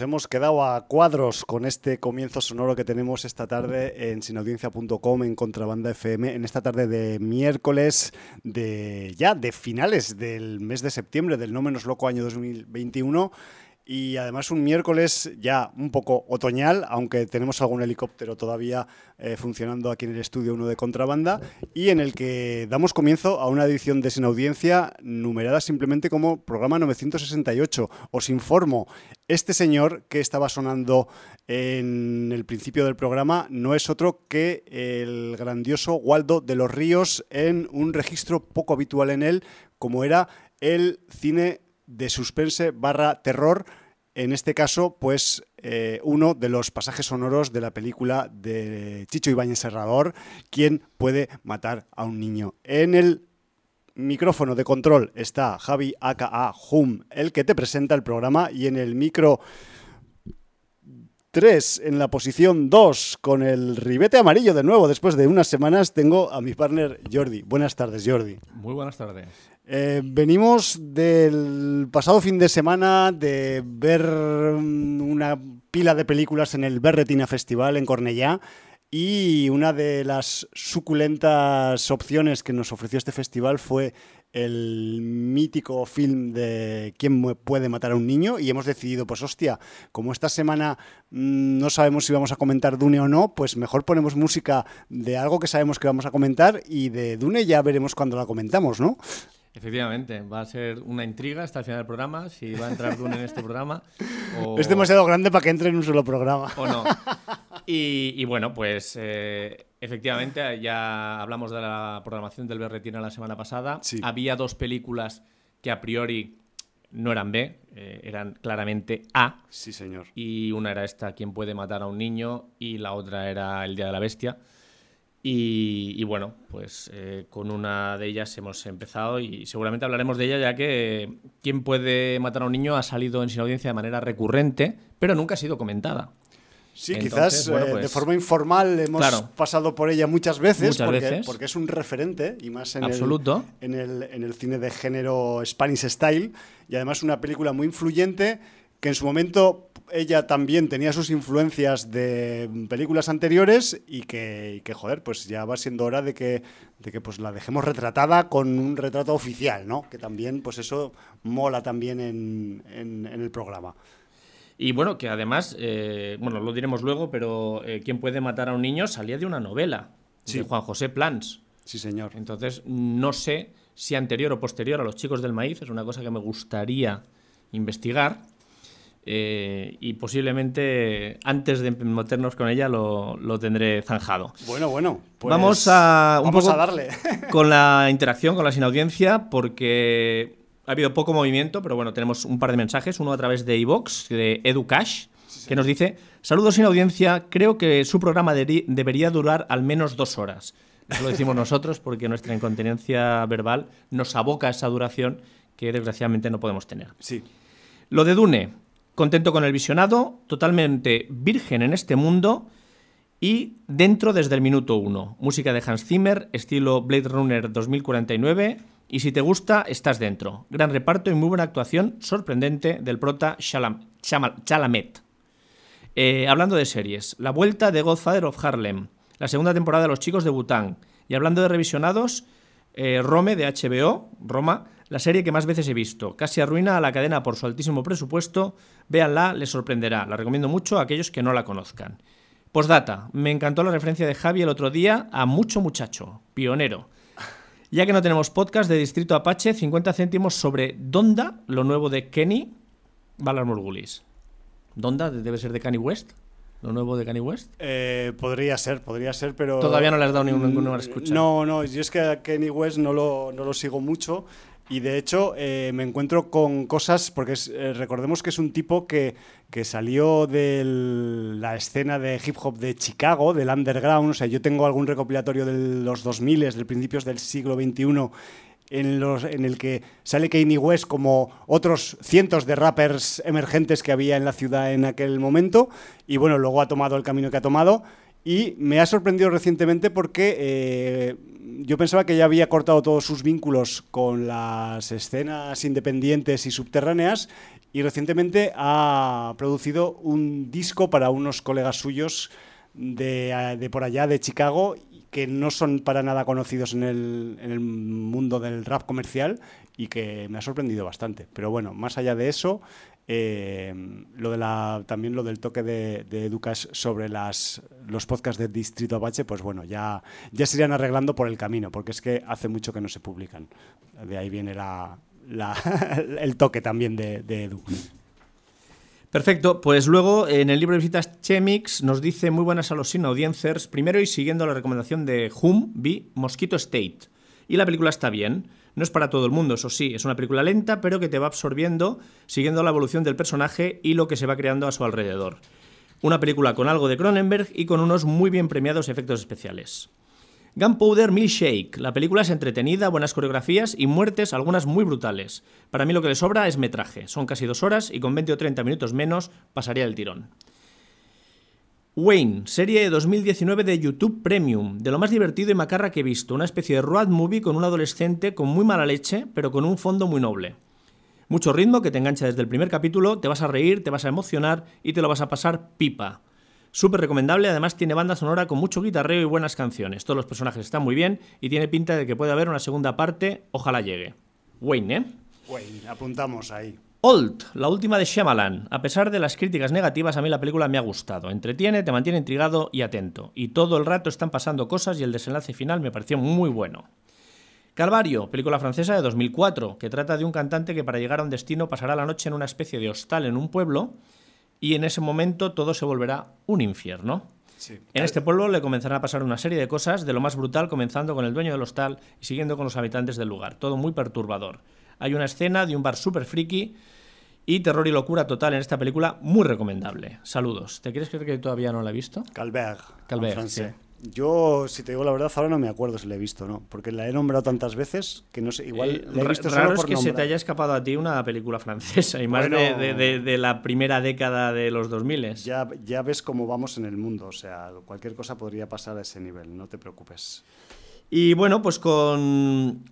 hemos quedado a cuadros con este comienzo sonoro que tenemos esta tarde en sinaudiencia.com en Contrabanda FM, en esta tarde de miércoles de ya de finales del mes de septiembre del no menos loco año 2021 y además un miércoles ya un poco otoñal, aunque tenemos algún helicóptero todavía eh, funcionando aquí en el estudio uno de contrabanda, y en el que damos comienzo a una edición de Sin Audiencia numerada simplemente como programa 968. Os informo, este señor que estaba sonando en el principio del programa no es otro que el grandioso Waldo de los Ríos en un registro poco habitual en él, como era el cine de suspense barra terror en este caso, pues eh, uno de los pasajes sonoros de la película de Chicho Ibáñez Serrador, quien puede matar a un niño. En el micrófono de control está Javi aka Hum, el que te presenta el programa, y en el micro 3, en la posición 2, con el ribete amarillo de nuevo, después de unas semanas, tengo a mi partner Jordi. Buenas tardes, Jordi. Muy buenas tardes. Eh, venimos del pasado fin de semana de ver mm, una pila de películas en el Berretina Festival en Cornellá y una de las suculentas opciones que nos ofreció este festival fue el mítico film de ¿Quién puede matar a un niño? Y hemos decidido, pues hostia, como esta semana mm, no sabemos si vamos a comentar Dune o no, pues mejor ponemos música de algo que sabemos que vamos a comentar y de Dune ya veremos cuando la comentamos, ¿no? Efectivamente, va a ser una intriga hasta el final del programa, si va a entrar Dune en este programa. Es demasiado grande para que entre en un solo programa. O no. Y, bueno, pues eh, efectivamente ya hablamos de la programación del Berretina la semana pasada. Había dos películas que a priori no eran B, eh, eran claramente A. Sí, señor. Y una era esta, ¿Quién puede matar a un niño? Y la otra era El Día de la Bestia. Y, bueno, pues eh, con una de ellas hemos empezado y seguramente hablaremos de ella ya que quién puede matar a un niño ha salido en sin audiencia de manera recurrente, pero nunca ha sido comentada. Sí, quizás eh, de pues forma informal hemos pasado por ella muchas veces, porque, porque, es un referente y más en Absoluto. en, el, en el cine de género Spanish Style y además una película muy influyente que en su momento ella también tenía sus influencias de películas anteriores y que, joder, pues ya va siendo hora de que, de que pues la dejemos retratada con un retrato oficial, ¿no? Que también, pues eso mola también en, el programa. Y bueno, que además, eh, bueno, lo diremos luego, pero eh, ¿Quién puede matar a un niño? salía de una novela de Juan José Plans. Sí, señor. Entonces, no sé si anterior o posterior a Los Chicos del Maíz, es una cosa que me gustaría investigar eh, y posiblemente antes de meternos con ella lo, tendré zanjado. Bueno, bueno. Pues vamos a, vamos a darle. con la interacción, con la sin audiencia, porque ha habido poco movimiento, pero bueno, tenemos un par de mensajes. Uno a través de iVox, de EduCash, que nos dice: Saludos sin audiencia, creo que su programa debería durar al menos dos horas. Eso lo decimos nosotros porque nuestra incontinencia verbal nos aboca a esa duración que desgraciadamente no podemos tener. Sí. Lo de Dune, contento con el visionado, totalmente virgen en este mundo y dentro desde el minuto uno. Música de Hans Zimmer, estilo Blade Runner 2049 y si te gusta, estás dentro. Gran reparto y muy buena actuación sorprendente del prota Chalamet. Eh, hablando de series, la vuelta de Godfather of Harlem, la segunda temporada de Los Chicos de Bután y hablando de revisionados, eh, Rome de HBO, Roma, la serie que más veces he visto. Casi arruina a la cadena por su altísimo presupuesto. Véanla, les sorprenderá. La recomiendo mucho a aquellos que no la conozcan. Postdata. Me encantó la referencia de Javi el otro día a Mucho Muchacho, pionero. Ya que no tenemos podcast de Distrito Apache, 50 céntimos sobre Donda, lo nuevo de Kenny Valar Morgulis. ¿Donda debe ser de Kanye West? ¿Lo nuevo de Kanye West? Eh, podría ser, podría ser, pero... Todavía no le has dado ninguna escucha. No, no, yo es que a Kanye West no lo, no lo sigo mucho. Y de hecho eh, me encuentro con cosas, porque eh, recordemos que es un tipo que, que salió de la escena de hip hop de Chicago, del underground. O sea, yo tengo algún recopilatorio de los 2000, de principios del siglo XXI, en, el que sale Kanye West como otros cientos de rappers emergentes que había en la ciudad en aquel momento. Y bueno, luego ha tomado el camino que ha tomado. Y me ha sorprendido recientemente porque eh, yo pensaba que ya había cortado todos sus vínculos con las escenas independientes y subterráneas y recientemente ha producido un disco para unos colegas suyos de, de por allá, de Chicago, que no son para nada conocidos en el, en el mundo del rap comercial y que me ha sorprendido bastante. Pero bueno, más allá de eso, eh, lo de la, también lo del toque de, de Educas sobre las, los podcasts de Distrito Apache, pues bueno, ya, ya se irán arreglando por el camino, porque es que hace mucho que no se publican. De ahí viene la, la el toque también de, de Edu. Perfecto, pues luego en el libro de visitas Chemix nos dice muy buenas a los sin audiencers, primero y siguiendo la recomendación de Hum, vi Mosquito State. Y la película está bien, no es para todo el mundo, eso sí, es una película lenta, pero que te va absorbiendo, siguiendo la evolución del personaje y lo que se va creando a su alrededor. Una película con algo de Cronenberg y con unos muy bien premiados efectos especiales. Gunpowder Milkshake. La película es entretenida, buenas coreografías y muertes, algunas muy brutales. Para mí lo que le sobra es metraje. Son casi dos horas y con 20 o 30 minutos menos pasaría el tirón. Wayne, serie de 2019 de YouTube Premium, de lo más divertido y macarra que he visto, una especie de road movie con un adolescente con muy mala leche, pero con un fondo muy noble. Mucho ritmo que te engancha desde el primer capítulo, te vas a reír, te vas a emocionar y te lo vas a pasar pipa. Súper recomendable, además tiene banda sonora con mucho guitarreo y buenas canciones. Todos los personajes están muy bien y tiene pinta de que puede haber una segunda parte, ojalá llegue. Wayne, ¿eh? Wayne, apuntamos ahí. Old, la última de Shyamalan. A pesar de las críticas negativas, a mí la película me ha gustado. Entretiene, te mantiene intrigado y atento. Y todo el rato están pasando cosas y el desenlace final me pareció muy bueno. Calvario, película francesa de 2004, que trata de un cantante que para llegar a un destino pasará la noche en una especie de hostal en un pueblo y en ese momento todo se volverá un infierno. Sí. En este pueblo le comenzará a pasar una serie de cosas, de lo más brutal, comenzando con el dueño del hostal y siguiendo con los habitantes del lugar. Todo muy perturbador. Hay una escena de un bar súper friki y terror y locura total en esta película, muy recomendable. Saludos. ¿Te quieres creer que todavía no la he visto? En francés. sí. Yo, si te digo la verdad, ahora no me acuerdo si la he visto no. Porque la he nombrado tantas veces que no sé. Igual Eh, la he visto raro solo es por que se te haya escapado a ti una película francesa y más Bueno. de, de- de- de la primera década de los 2000. Ya, ya ves cómo vamos en el mundo. O sea, cualquier cosa podría pasar a ese nivel. No te preocupes. Y bueno, pues con,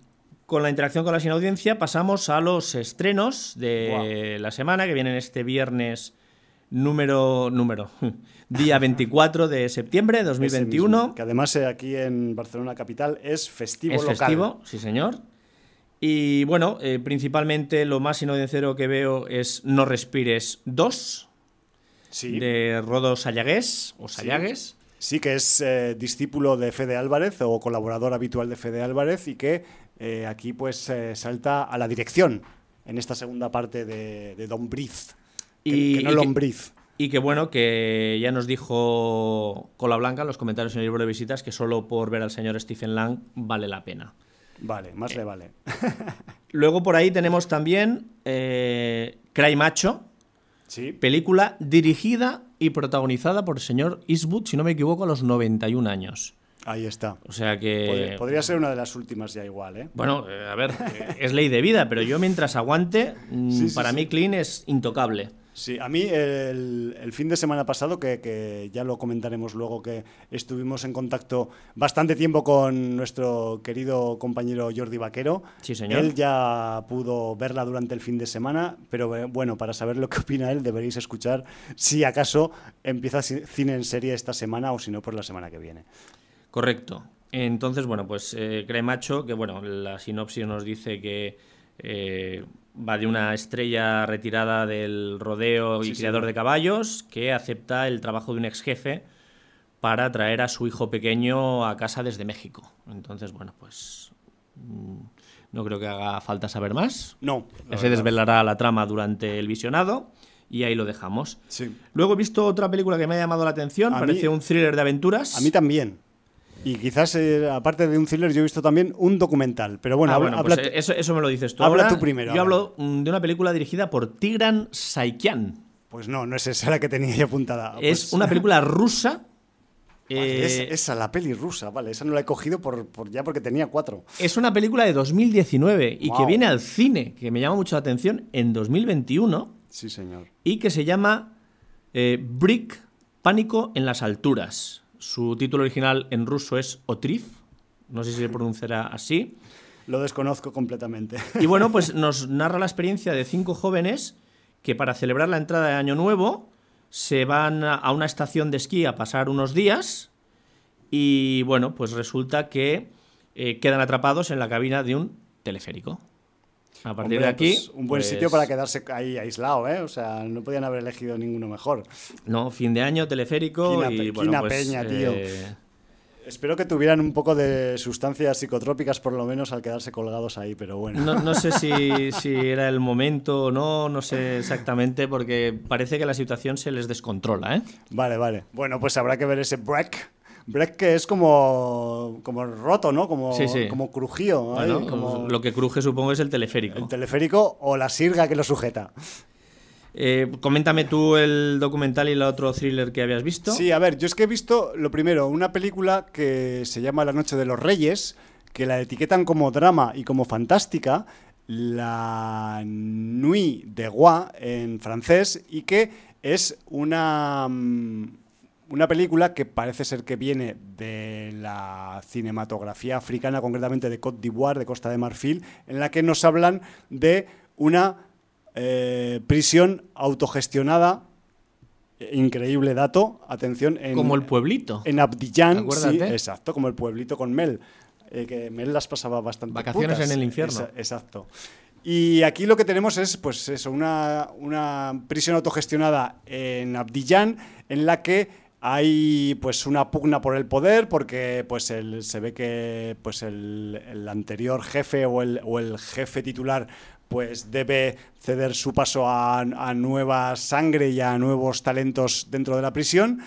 con la interacción con la sin audiencia pasamos a los estrenos de la semana que vienen este viernes número número día 24 de septiembre de Ese 2021. mismo, que además eh, aquí en Barcelona capital es festivo Es local. festivo, sí señor. Y bueno, eh, principalmente lo más inaudiencero que veo es No respires 2 Sí. de Rodo Sayagués o. Sayagues. Sí, que es eh, discípulo de Fede Álvarez o colaborador habitual de Fede Álvarez y que eh, aquí pues salta a la dirección en esta segunda parte de, de Don Briz. Que, Y- que no y Lombriz. Y que bueno, que ya nos dijo Cola Blanca en los comentarios en el libro de visitas que solo por ver al señor Stephen Lang vale la pena. Vale, más Eh. le vale. Luego por ahí tenemos también eh, Cry Macho, Sí. película dirigida y protagonizada por el señor Eastwood, si no me equivoco, a los 91 años. Ahí está. O sea que... Podría ser una de las últimas ya igual, ¿eh? Bueno, eh, a ver, es ley de vida, pero yo mientras aguante, mm, sí, para sí. mí Clean es intocable. Sí, a mí el, el fin de semana pasado, que, que ya lo comentaremos luego, que estuvimos en contacto bastante tiempo con nuestro querido compañero Jordi Vaquero. Sí, señor. Él ya pudo verla durante el fin de semana, pero eh, bueno, para saber lo que opina él deberéis escuchar si acaso empieza ci- cine en serie esta semana o si no, pues la semana que viene. Correcto. Entonces, bueno, pues eh, Cry Macho, que bueno, la sinopsis nos dice que eh, va de una estrella retirada del rodeo y Sí, criador de caballos que acepta el trabajo de un ex jefe para traer a su hijo pequeño a casa desde México. Entonces, bueno, pues mm, no creo que haga falta saber más. No. Ya se desvelará la trama durante el visionado y ahí lo dejamos. Sí. Luego he visto otra película que me ha llamado la atención, A parece mí- un thriller de aventuras. A mí también. Y quizás, eh, aparte de un thriller, yo he visto también un documental. Pero bueno, Ah, habla, bueno, pues, eh, eso, eso me lo dices tú. habla ahora. tú primero, Yo hablo mm, de una película dirigida por Tigran Saikian. Pues no, no es esa la que tenía yo apuntada. es Pues- una película rusa. Vale, es- eh, esa, la peli rusa, vale. Esa no la he cogido por, por ya porque tenía cuatro. es una película de 2019 y que viene al cine, que me llama mucho la atención, en 2021 Sí, señor. y que se llama eh, Brick Pánico en las alturas. Su título original en ruso es Otrif. No sé si se pronunciará así. Lo desconozco completamente. Y bueno, pues nos narra la experiencia de cinco jóvenes que para celebrar la entrada de Año Nuevo se van a una estación de esquí a pasar unos días y bueno, pues resulta que eh, quedan atrapados en la cabina de un teleférico. A partir de aquí. Pues, un buen sitio pues para quedarse ahí aislado, ¿eh? O sea, no podían haber elegido ninguno mejor. No, fin de año, teleférico Quina y bueno, quina pues, peña, tío. eh, Espero que tuvieran un poco de sustancias psicotrópicas, por lo menos, al quedarse colgados ahí, pero bueno. no, no sé si, si era el momento o no, no sé exactamente, porque parece que la situación se les descontrola, ¿eh? Vale, vale. Bueno, pues habrá que ver ese break. Break que es como, como roto, ¿no? Como, Sí, sí. como crujío. ahí, Bueno, como Lo que cruje supongo es el teleférico. el teleférico o la sirga que lo sujeta. Eh, coméntame tú el documental y el otro thriller que habías visto. Sí, a ver, yo es que he visto, lo primero, una película que se llama La Noche de los Reyes, que la etiquetan como drama y como fantástica, la Nuit de Roi en francés, y que es una, mm, una película que parece ser que viene de la cinematografía africana, concretamente de Côte d'Ivoire, de Costa de Marfil, en la que nos hablan de una eh, prisión autogestionada Increíble dato, atención. En, Como el pueblito. En Abidjan, sí, exacto, como el pueblito con Mel. eh, que Mel las pasaba bastante. Vacaciones putas. en el infierno. Esa- exacto. Y aquí lo que tenemos es, pues eso, una, una prisión autogestionada en Abidjan en la que hay pues una pugna por el poder porque pues el, se ve que pues el, el anterior jefe o el, o el jefe titular pues debe ceder su paso a, a nueva sangre y a nuevos talentos dentro de la prisión.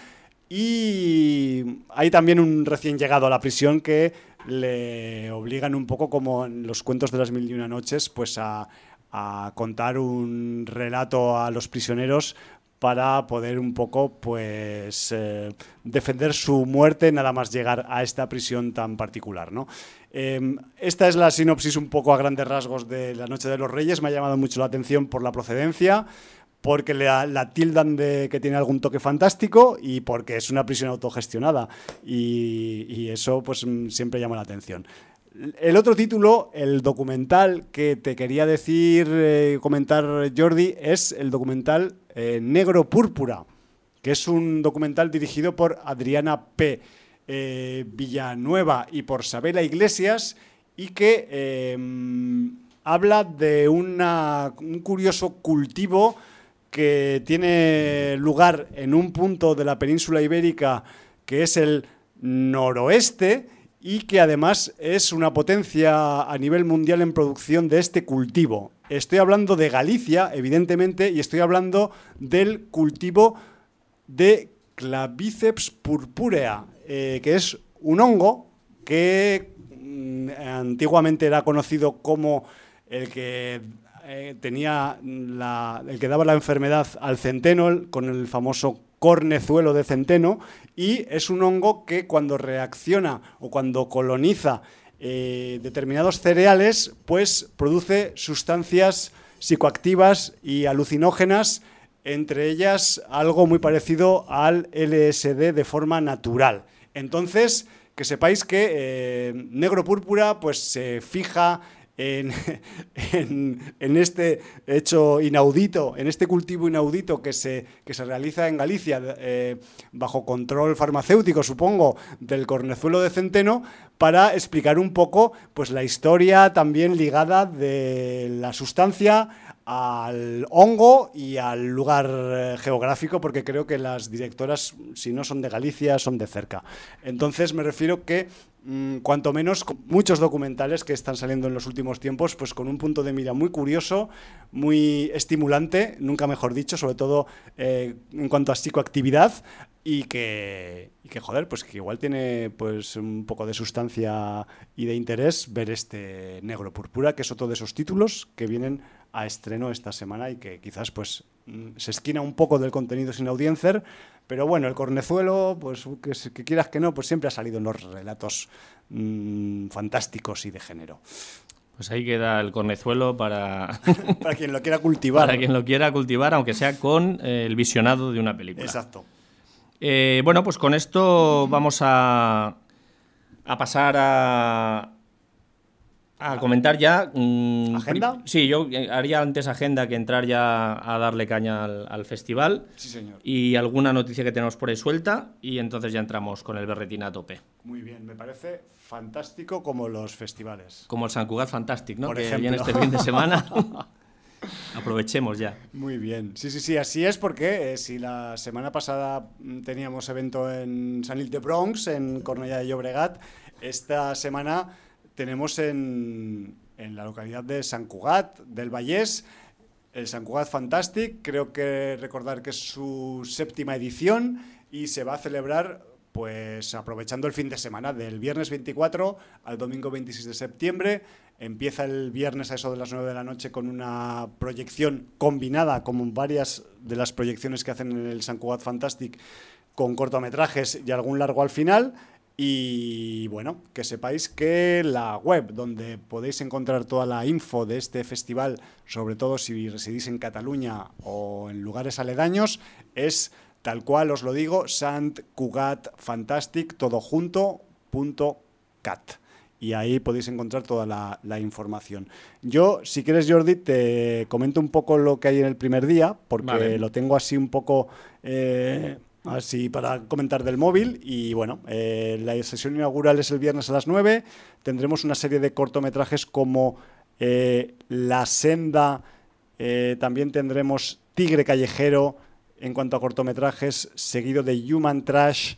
Y hay también un recién llegado a la prisión que le obligan un poco como en los cuentos de las mil y una noches pues a, a contar un relato a los prisioneros para poder un poco pues eh, defender su muerte nada más llegar a esta prisión tan particular ¿no? Eh, esta es la sinopsis un poco a grandes rasgos de La Noche de los Reyes me ha llamado mucho la atención por la procedencia porque la, la tildan de que tiene algún toque fantástico y porque es una prisión autogestionada y, y eso pues mm, siempre llama la atención. El otro título, el documental que te quería decir, eh, comentar Jordi, es el documental eh, Negro Púrpura, que es un documental dirigido por Adriana P. eh, Villanueva y por Sabela Iglesias y que eh, habla de un curioso cultivo que tiene lugar en un punto de la península ibérica que es el noroeste y que además es una potencia a nivel mundial en producción de este cultivo. Estoy hablando de Galicia, evidentemente, y estoy hablando del cultivo de Claviceps purpurea, eh, que es un hongo que mm, antiguamente era conocido como el que eh, tenía la, el que daba la enfermedad al centeno, con el famoso cornezuelo de centeno, y es un hongo que cuando reacciona o cuando coloniza eh, determinados cereales, pues produce sustancias psicoactivas y alucinógenas, entre ellas algo muy parecido al LSD de forma natural. Entonces, que sepáis que eh, negro púrpura pues se fija en, este hecho inaudito, en este cultivo inaudito que se, que se realiza en Galicia eh, bajo control farmacéutico, supongo, del cornezuelo de centeno, para explicar un poco pues, la historia también ligada de la sustancia al hongo y al lugar eh, geográfico, porque creo que las directoras, si no son de Galicia, son de cerca. Entonces me refiero que, cuanto menos, muchos documentales que están saliendo en los últimos tiempos, pues con un punto de mira muy curioso, muy estimulante, nunca mejor dicho, sobre todo eh, en cuanto a psicoactividad, y que, y que, joder, pues que igual tiene pues un poco de sustancia y de interés ver este Negro Púrpura, que es otro de esos títulos que vienen a estreno esta semana y que quizás pues mm, se esquina un poco del contenido sin audiencia, pero bueno, el cornezuelo, pues que, quieras que no, pues siempre ha salido en los relatos mm, fantásticos y de género. Pues ahí queda el cornezuelo para, Para quien lo quiera cultivar. para quien lo quiera cultivar, aunque sea con eh, el visionado de una película. Exacto. Eh, bueno, pues con esto vamos a, a pasar a, a comentar ya. mm, ¿Agenda? Sí, yo eh, haría antes agenda que entrar ya a darle caña al, al festival. Sí, señor. Y alguna noticia que tenemos por ahí suelta. Y entonces ya entramos con el berretín a tope. Muy bien, me parece fantástico como los festivales. Como el San Cugat Fantastic, ¿no? Por que ejemplo. viene este fin de semana. Aprovechemos ya. Muy bien. Sí, sí, sí, así es porque eh, si la semana pasada mm, teníamos evento en San de Bronx, en Cornellà de Llobregat, esta semana tenemos en, la localidad de San Cugat del Vallès el San Cugat Fantastic. Creo que recordar que es su séptima edición y se va a celebrar pues aprovechando el fin de semana del viernes 24 al domingo 26 de septiembre. Empieza el viernes a eso de las 9 de la noche con una proyección combinada, como varias de las proyecciones que hacen en el San Cugat Fantastic, con cortometrajes y algún largo al final. Y bueno, que sepáis que la web donde podéis encontrar toda la info de este festival, sobre todo si residís en Cataluña o en lugares aledaños, es tal cual os lo digo, Sant Cugat Fantastic, todo junto, punto cat. Y ahí podéis encontrar toda la, la información. Yo, si quieres, Jordi, te comento un poco lo que hay en el primer día, porque Vale. lo tengo así un poco eh, así para comentar del móvil. Y bueno, eh, la sesión inaugural es el viernes a las 9. Tendremos una serie de cortometrajes como eh, La Senda. eh, también tendremos Tigre Callejero en cuanto a cortometrajes, seguido de Human Trash.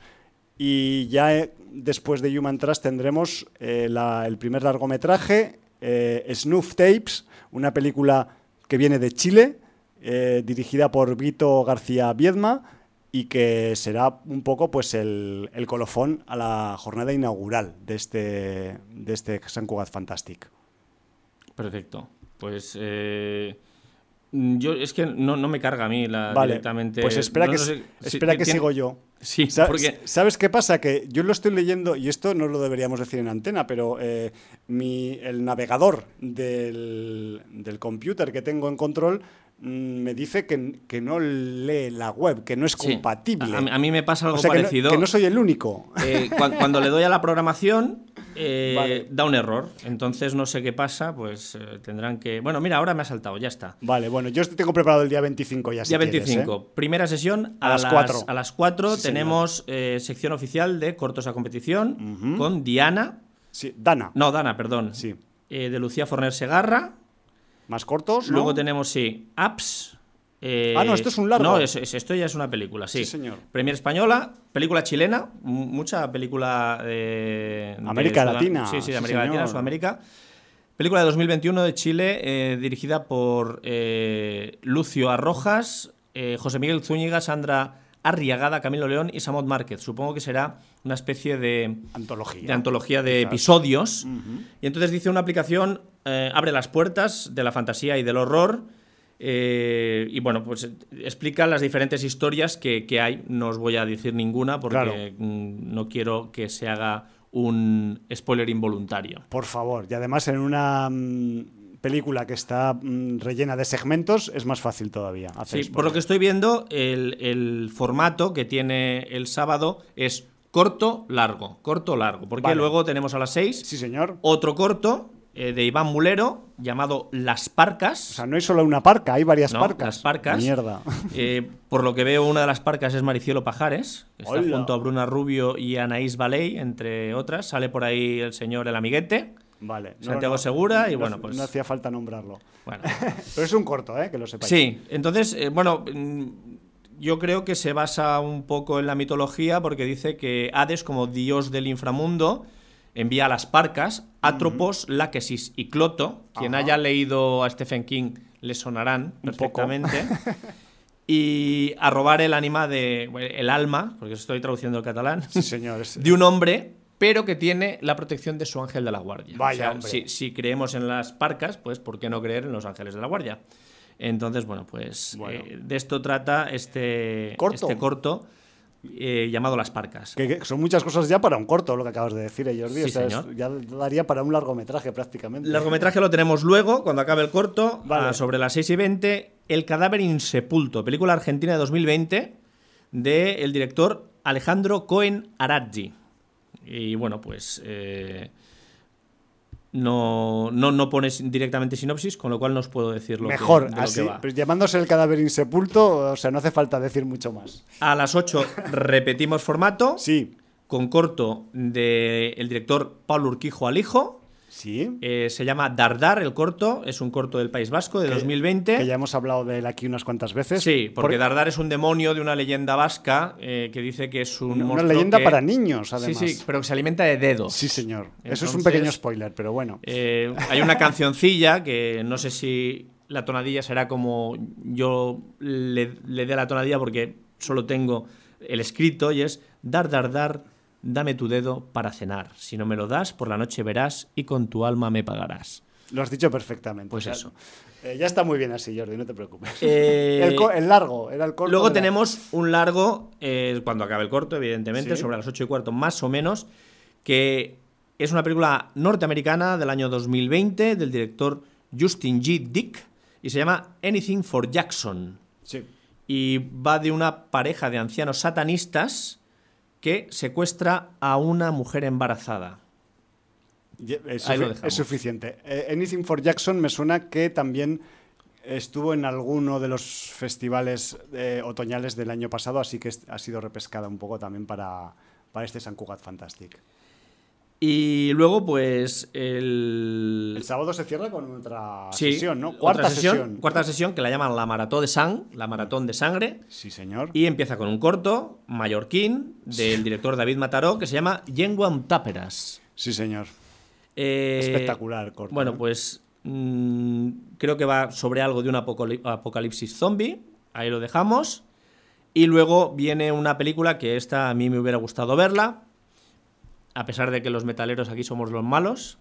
Y ya después de Human Trash tendremos el primer largometraje, Snuff Tapes, una película que viene de Chile, dirigida por Vito García Viedma y que será un poco pues el, el colofón a la jornada inaugural de este, de este San Cugat Fantastic. Perfecto. Pues eh, yo es que no, no me carga a mí la, Vale, directamente. pues espera no- que, no si- espera que tiene- sigo yo. Sí, Sa- porque ¿Sabes qué pasa? Que yo lo estoy leyendo, y esto no lo deberíamos decir en antena, pero eh, mi, el navegador del, del computer que tengo en control me dice que, que no lee la web, que no es Sí. compatible. A, a mí me pasa algo o sea, que no- parecido. Que no, soy el único. Eh, cuan- cuando, le doy a la programación, eh, Vale. da un error. Entonces no sé qué pasa, pues eh, tendrán que. Bueno, mira, ahora me ha saltado, ya está. Vale, bueno, yo tengo preparado el día 25 ya. si Día quieres, 25, ¿eh? primera sesión A a, las las cuatro. A las 4 Sí, tenemos sección oficial de cortos a competición con Diana. Sí, Dana. No, Dana, perdón. Sí. De Lucía Forner Segarra. Más cortos, ¿no? Luego tenemos, sí, Apps. eh, Ah, no, esto es un largo. No, es- es- esto ya es una película, sí. Sí, señor. Premier española, película chilena, mu- mucha película de. de América Latina, Sí, sí, de América Latina. Sudamérica. Película de 2021 de Chile, eh, dirigida por eh, Lucio Arrojas, eh, José Miguel Zúñiga, Sandra Arriagada, Camilo León y Samot Márquez. Supongo que será una especie de, Antología. de antología de Quizás. episodios. Y entonces dice una aplicación, eh, abre las puertas de la fantasía y del horror. eh, y bueno, pues eh, explica las diferentes historias que, que hay. No os voy a decir ninguna porque Claro. mm, no quiero que se haga un spoiler involuntario. Por favor. Y además en una mm, película que está mm, rellena de segmentos es más fácil todavía. hacer Sí, por lo que estoy viendo, el, el formato que tiene el sábado es corto, largo, corto, largo. Porque Vale. luego tenemos a las 6 Sí, señor. otro corto eh, de Iván Mulero llamado Las Parcas. O sea, no hay solo una parca, hay varias No, parcas. las parcas. Mierda. Eh, por lo que veo, una de las parcas es Maricielo Pajares, que está Hola. junto a Bruna Rubio y Anaís Baley, entre otras. Sale por ahí el señor El Amiguete. Vale. Santiago Segura y no- bueno, pues- No hacía falta nombrarlo. Bueno, Pero es un corto, ¿eh? Que lo sepáis. sí, entonces, eh, bueno, mm, yo creo que se basa un poco en la mitología porque dice que Hades, como dios del inframundo, envía a las parcas, Atropos, Láquesis y Cloto. Quien Ajá. haya leído a Stephen King le sonarán perfectamente. y a robar el ánima de. el alma, porque estoy traduciendo el catalán. Sí, señor. es- de un hombre, pero que tiene la protección de su ángel de la guardia. Vaya, O sea, hombre. si, si creemos en las parcas, pues ¿por qué no creer en los ángeles de la guardia? Entonces, bueno, pues Bueno. eh, de esto trata este Corto. este corto eh, llamado Las Parcas. Que, que son muchas cosas ya para un corto, lo que acabas de decir, eh, Jordi. Sí, O sea, es- ya daría para un largometraje prácticamente. El largometraje lo tenemos luego, cuando acabe el corto, Vale. a sobre las 6 y 20. El cadáver insepulto, película argentina de 2020 del director Alejandro Cohen Aradji. Y bueno, pues. eh, no, no, no pones directamente sinopsis, con lo cual no os puedo decir lo Mejor, que, de lo así, que va. pues llamándose el cadáver insepulto, o sea, no hace falta decir mucho más. A las 8 repetimos formato, Sí, con corto del director Pablo Urquijo Alijo. Sí. Eh, se llama Dardar el corto, es un corto del País Vasco de 2020. Que ya hemos hablado de él aquí unas cuantas veces. Sí, porque Por- Dardar es un demonio de una leyenda vasca eh, que dice que es un Una, monstruo leyenda que- para niños, además. Sí, sí, pero que se alimenta de dedos. Sí, señor. Eso es un pequeño spoiler, pero bueno. Eh, hay una cancioncilla que no sé si la tonadilla será como yo le, le dé la tonadilla porque solo tengo el escrito y es dar, dar, dar, dame tu dedo para cenar. Si no me lo das, por la noche verás y con tu alma me pagarás. Lo has dicho perfectamente. Pues eso. eh, ya está muy bien así, Jordi, no te preocupes. Eh, el, largo, era el corto. Luego la- tenemos un largo, eh, cuando acabe el corto, evidentemente, Sí. sobre las 8 y cuarto más o menos, que es una película norteamericana del año 2020 del director Justin G. Dick y se llama Anything for Jackson. Sí. Y va de una pareja de ancianos satanistas que secuestra a una mujer embarazada. Es, Ahí lo sufi- dejamos. es suficiente. Eh, Anything for Jackson me suena que también estuvo en alguno de los festivales eh, otoñales del año pasado, así que ha sido repescada un poco también para, para este San Cugat Fantastic. Y luego, pues, el... El sábado se cierra con otra Sí, sesión, ¿no? otra Cuarta sesión. Cuarta sesión que la llaman la maratón de sang, la maratón de sangre. Sí, señor. Y empieza con un corto, mallorquín, del director David Mataró, que se llama Yenguam Táperas. Sí, señor. Eh, Espectacular corto, Bueno, ¿eh? pues mm, creo que va sobre algo de un apocali- apocalipsis zombie. Ahí lo dejamos. Y luego viene una película que esta a mí me hubiera gustado verla. A pesar de que los metaleros aquí somos los malos.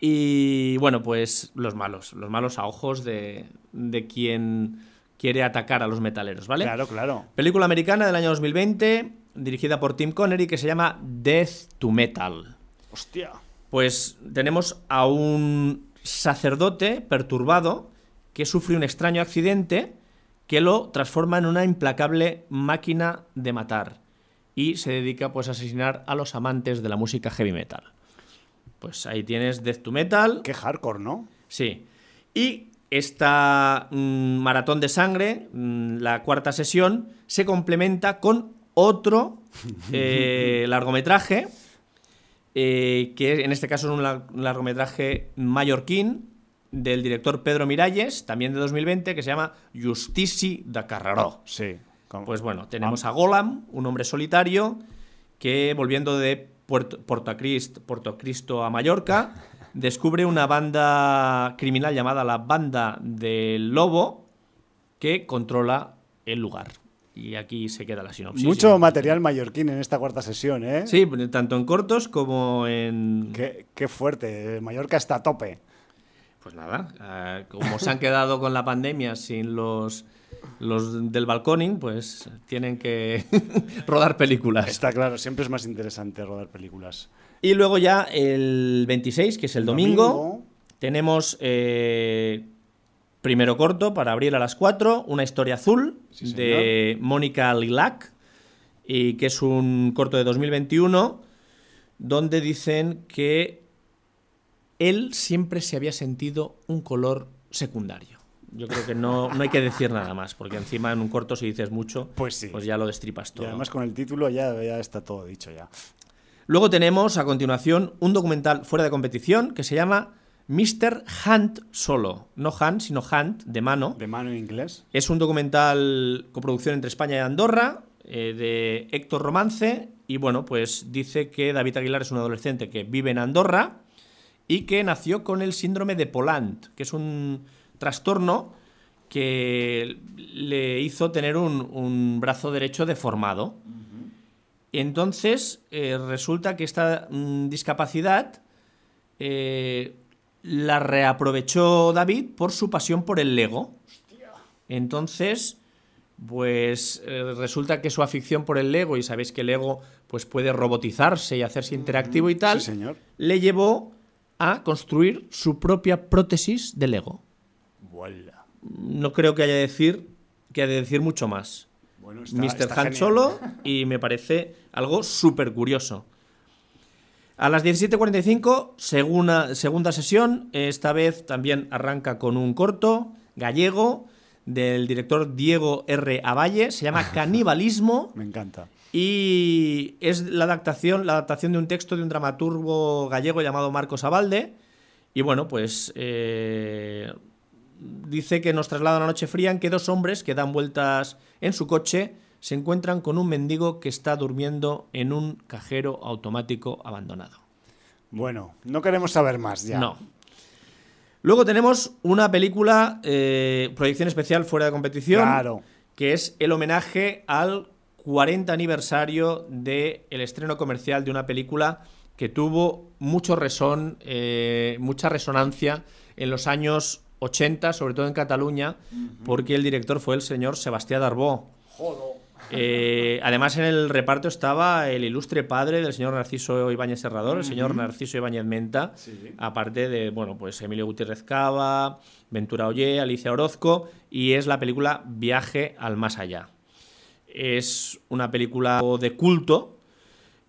Y bueno, pues los malos. Los malos a ojos de, de quien quiere atacar a los metaleros, ¿vale? Claro, claro. Película americana del año 2020, dirigida por Tim Connery, que se llama Death to Metal. Hostia. Pues tenemos a un sacerdote perturbado que sufre un extraño accidente que lo transforma en una implacable máquina de matar y se dedica pues a asesinar a los amantes de la música heavy metal. Pues ahí tienes Death to Metal. Qué hardcore, ¿no? Sí. Y esta mm, maratón de sangre, mm, la cuarta sesión, se complementa con otro eh, largometraje, eh, que en este caso es un, lar- un largometraje mallorquín del director Pedro Miralles, también de 2020, que se llama Justici de Carreró. Sí. Pues bueno, tenemos a Golam, un hombre solitario que volviendo de Puerto, Puerto, Crist- Puerto Cristo a Mallorca, descubre una banda criminal llamada la Banda del Lobo que controla el lugar. Y aquí se queda la sinopsis. Mucho material mallorquín en esta cuarta sesión, ¿eh? Sí, tanto en cortos como en... Qué, qué fuerte. Mallorca está a tope. Pues nada, eh, como se han quedado con la pandemia sin los, los del balconing, pues tienen que rodar películas. Está claro, siempre es más interesante rodar películas. Y luego ya el 26, que es el domingo, Domingo. tenemos eh, primero corto para abrir a las 4, una historia azul Sí, de Mónica Lilac, y que es un corto de 2021, donde dicen que él siempre se había sentido un color secundario. Yo creo que no, no hay que decir nada más, porque encima en un corto si dices mucho, Pues sí. pues ya lo destripas Y todo. además con el título ya, ya está todo dicho ya. Luego tenemos a continuación un documental fuera de competición que se llama Mr. Hunt Solo. No Hunt, sino Hunt, de mano. De mano en inglés. Es un documental coproducción entre España y Andorra, eh, de Héctor Romance. Y bueno, pues dice que David Aguilar es un adolescente que vive en Andorra y que nació con el síndrome de Poland, que es un trastorno que le hizo tener un, un brazo derecho deformado. Entonces eh, resulta que esta mm, discapacidad eh, la reaprovechó David por su pasión por el Lego. Entonces, pues eh, resulta que su afición por el Lego, y sabéis que el Lego pues, puede robotizarse y hacerse interactivo y tal, Sí, señor. le llevó a construir su propia prótesis de Lego. Vuela. No creo que haya de decir, que haya de decir mucho más. Bueno, está, Mr. está Han genial. Solo y me parece algo súper curioso. A las 17.45, segunda, segunda sesión. Esta vez también arranca con un corto gallego del director Diego R. Avalle. Se llama Canibalismo. Me encanta. Y es la adaptación, la adaptación de un texto de un dramaturgo gallego llamado Marcos Abalde. Y bueno, pues eh, dice que nos traslada a una noche fría en que dos hombres que dan vueltas en su coche se encuentran con un mendigo que está durmiendo en un cajero automático abandonado. Bueno, no queremos saber más ya. No. Luego tenemos una película, eh, proyección especial fuera de competición, Claro. que es el homenaje al 40 aniversario del estreno comercial de una película que tuvo mucho resón, eh, mucha resonancia en los años 80, sobre todo en Cataluña, porque el director fue el señor Sebastián Darbó. Eh, además, en el reparto estaba el ilustre padre del señor Narciso Ibáñez Serrador, el señor Narciso Ibáñez Menta, Sí. aparte de, bueno, pues Emilio Gutiérrez Cava, Ventura Ollé, Alicia Orozco, y es la película Viaje al Más Allá. Es una película de culto,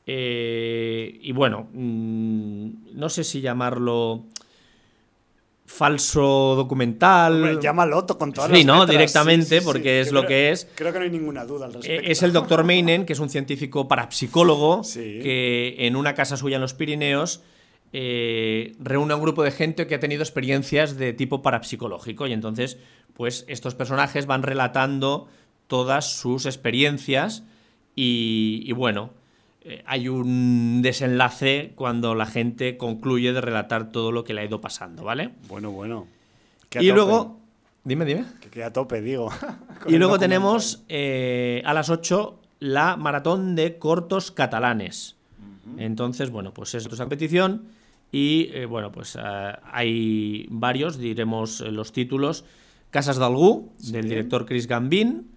eh, y bueno, mm, no sé si llamarlo falso documental. Hombre, llámalo con todas Sí, las ¿no? letras. Directamente, porque es lo creo- que es. Creo que no hay ninguna duda al respecto. Eh, Es el doctor Meinen, que es un científico parapsicólogo, Sí. que en una casa suya en los Pirineos eh, reúne a un grupo de gente que ha tenido experiencias de tipo parapsicológico. Y entonces, pues estos personajes van relatando todas sus experiencias y, y bueno, hay un desenlace cuando la gente concluye de relatar todo lo que le ha ido pasando, ¿vale? Bueno, bueno. Y tope. luego... Dime, dime. Que quede a tope, digo. Y luego tenemos eh, a las 8 la maratón de cortos catalanes. Entonces, bueno, pues es la competición. Y eh, bueno, pues eh, hay varios, diremos eh, los títulos. Casas d'Algú, del director Chris Gambin.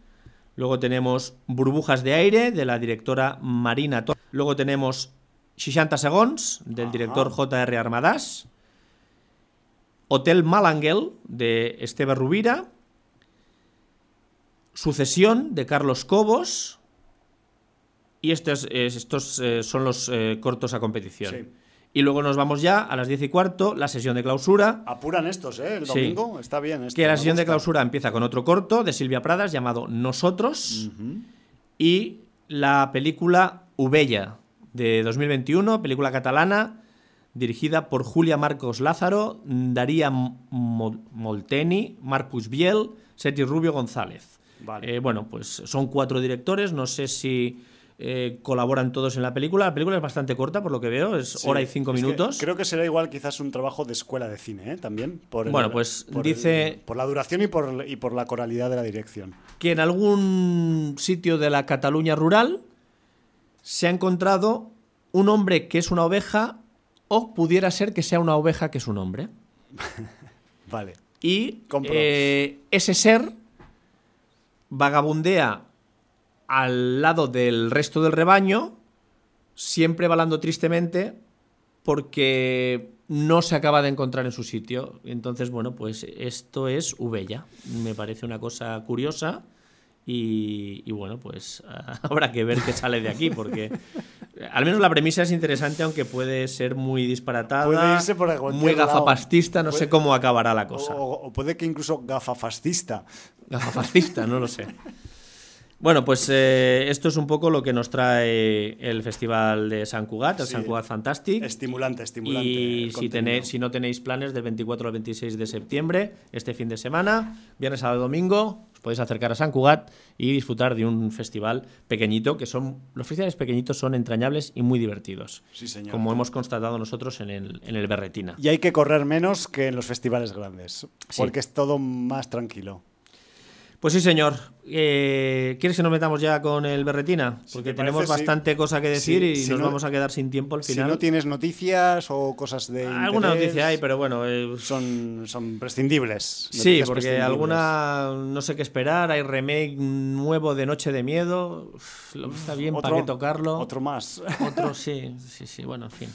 Luego tenemos Burbujas de aire, de la directora Marina Torres. Luego tenemos 60 segons, del director J.R. Armadás. Hotel Malangel, de Esteve Rubira. Sucesión de Carlos Cobos. Y estos, estos eh, son los eh, cortos a competición. Sí. Y luego nos vamos ya a las 10 y cuarto, la sesión de clausura. Apuran estos, ¿eh? El Sí. domingo. Está bien. esto, Que la sesión de clausura empieza con otro corto de Silvia Pradas llamado Nosotros. Y la película Ubella de 2021, película catalana, dirigida por Julia Marcos Lázaro, Daría Mo- Molteni, Marcus Biel, Seti Rubio González. Vale. Eh, bueno, pues son cuatro directores, no sé si eh, colaboran todos en la película. La película es bastante corta, por lo que veo, es Sí. hora y cinco que minutos. creo que será igual quizás un trabajo de escuela de cine, ¿eh? También. Por el- Bueno, pues por dice- el- por la duración y por, y por la coralidad de la dirección. que en algún sitio de la Cataluña rural se ha encontrado un hombre que es una oveja o pudiera ser que sea una oveja que es un hombre. Vale. Y eh, ese ser vagabundea al lado del resto del rebaño, siempre balando tristemente porque no se acaba de encontrar en su sitio. Entonces, bueno, pues esto es Ubella. Me parece una cosa curiosa y, y bueno, pues habrá que ver qué sale de aquí porque al menos la premisa es interesante, aunque puede ser muy disparatada, Puede irse por muy gafapastista, no sé cómo acabará la cosa. O, o puede que incluso gafafascista. Gafafascista, no lo sé. Bueno, pues eh, esto es un poco lo que nos trae el Festival de San Cugat, el Sí. San Cugat Fantastic. Estimulante, estimulante. Y si, tenéis, si no tenéis planes del 24 al 26 de septiembre, este fin de semana, viernes, sábado, domingo, os podéis acercar a San Cugat y disfrutar de un festival pequeñito, que son los festivales pequeñitos son entrañables y muy divertidos, Sí, señor. como hemos constatado nosotros en el, en el Berretina. Y hay que correr menos que en los festivales grandes, Sí. porque es todo más tranquilo. Pues sí, señor. Eh, ¿Quieres que nos metamos ya con el Berretina? Si Porque te tenemos parece, sí. bastante cosa que decir Sí, y si nos no- vamos a quedar sin tiempo al Si final. no tienes noticias o cosas de Alguna interés, noticia hay, pero bueno. eh, son, son prescindibles. sí, porque prescindibles. alguna no sé qué esperar. Hay remake nuevo de Noche de Miedo. Uf, lo- está bien, ¿para qué tocarlo? Otro más. Otro, sí, sí, sí. Bueno, en fin.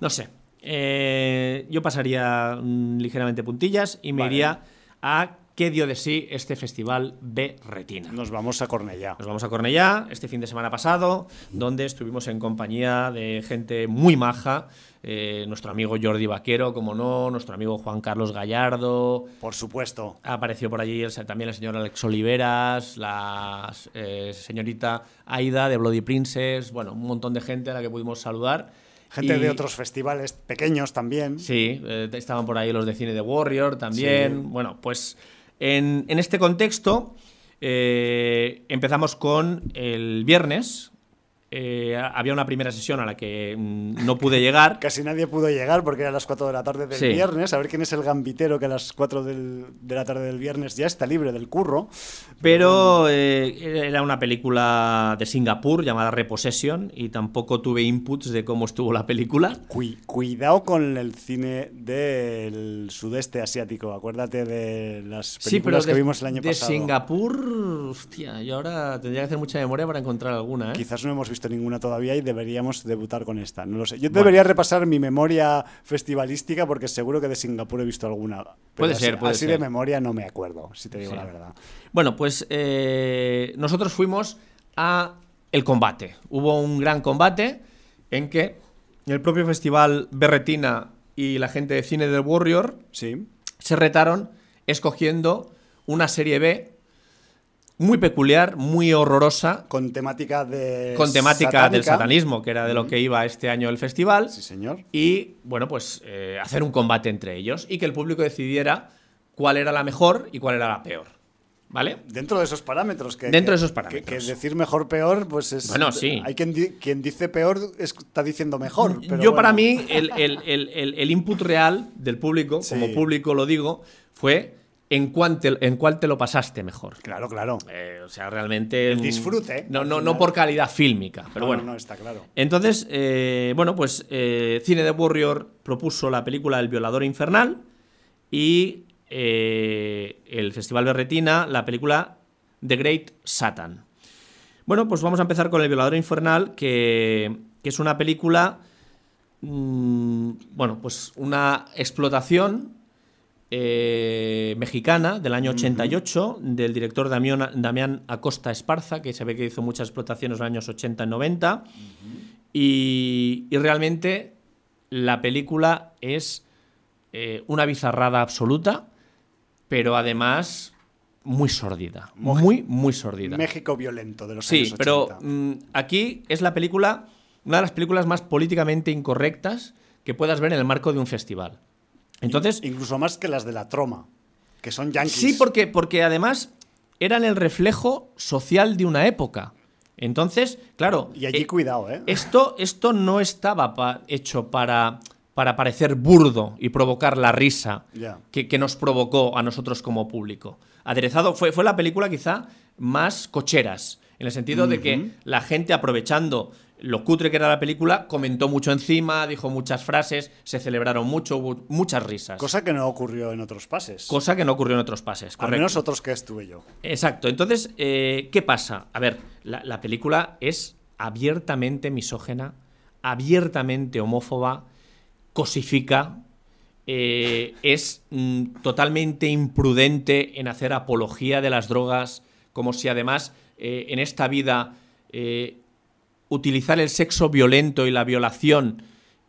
No sé. Eh, yo pasaría mm, ligeramente puntillas y me Vale. iría a qué dio de sí este festival B Retina. Nos vamos a Cornellá. Nos vamos a Cornellá este fin de semana pasado, donde estuvimos en compañía de gente muy maja. eh, nuestro amigo Jordi Vaquero, como no, nuestro amigo Juan Carlos Gallardo. Por supuesto. Apareció por allí el- también el señor Alex Oliveras, la eh, señorita Aida de Bloody Princess, bueno, un montón de gente a la que pudimos saludar. Gente Y- de otros festivales pequeños también. Sí, eh, estaban por ahí los de cine de Warrior también. Sí. Bueno, pues en, en este contexto eh, empezamos con el viernes. Eh, había una primera sesión a la que mm, no pude llegar. Casi nadie pudo llegar porque eran las 4 de la tarde del Sí. viernes. A ver quién es el gambitero que a las 4 del- de la tarde del viernes ya está libre del curro. Pero eh, era una película de Singapur llamada Repossession y tampoco tuve inputs de cómo estuvo la película. Cui- cuidado con el cine del sudeste asiático. Acuérdate de las Sí, películas de, que vimos el año de pasado. Singapur, hostia, yo ahora tendría que hacer mucha memoria para encontrar alguna, ¿eh? Quizás no hemos visto ninguna todavía y deberíamos debutar con esta. No lo sé. Yo Bueno. debería repasar mi memoria festivalística porque seguro que de Singapur he visto alguna. Pero Puede así- ser, puede así ser. de memoria no me acuerdo, si te digo Sí. la verdad. Bueno, pues eh, nosotros fuimos a el combate. Hubo un gran combate en que el propio festival Berretina y la gente de cine del Warrior Sí. se retaron escogiendo una serie B muy peculiar, muy horrorosa, Con temática de. con temática del satanismo, que era de lo que iba este año el festival. Sí, señor. y bueno, pues eh, hacer un combate entre ellos y que el público decidiera cuál era la mejor y cuál era la peor. ¿Vale? Dentro de esos parámetros. Que, Dentro que- de esos parámetros. Que, decir mejor, peor, pues es. Bueno, sí. Hay quien, di- quien dice peor está diciendo mejor. pero Yo bueno. para mí el, el- el- el- el input real del público, Sí. como público lo digo, fue en, cuán te- en cuál te lo pasaste mejor. Claro, claro. Eh, o sea, realmente... El disfrute, No, no, no por calidad fílmica, pero No, bueno. No, no, está claro. Entonces, eh, bueno, pues eh, Cine de Warrior propuso la película El violador infernal y el Festival Berretina la película The Great Satan. Bueno, pues vamos a empezar con El violador infernal, que, que es una película, mm, bueno, pues una explotación eh, mexicana del año 88 del director Damián, Damián Acosta Esparza, que se ve que hizo muchas explotaciones en los años 80 y 90. y, y realmente la película es eh, una bizarrada absoluta, pero además muy sordida. Muy, muy sordida. México violento de los Sí, años 80. pero mm, aquí es la película, una de las películas más políticamente incorrectas que puedas ver en el marco de un festival. Entonces, Incluso más que las de la troma, que son yankees. sí, porque, porque además eran el reflejo social de una época. Entonces, claro. Y allí eh, cuidado, ¿eh? Esto, esto no estaba pa- hecho para, para parecer burdo y provocar la risa que, que nos provocó a nosotros como público. Aderezado fue, fue la película quizá más cocheras, en el sentido de que la gente aprovechando lo cutre que era la película, comentó mucho encima, dijo muchas frases, se celebraron mucho, hubo muchas risas. Cosa que no ocurrió en otros pases. Cosa que no ocurrió en otros pases. Al menos otros que estuve yo. Exacto. Entonces, eh, ¿qué pasa? A ver, la, la película es abiertamente misógena, abiertamente homófoba, cosifica, eh, es mm, totalmente imprudente en hacer apología de las drogas, como si además eh, en esta vida eh, utilizar el sexo violento y la violación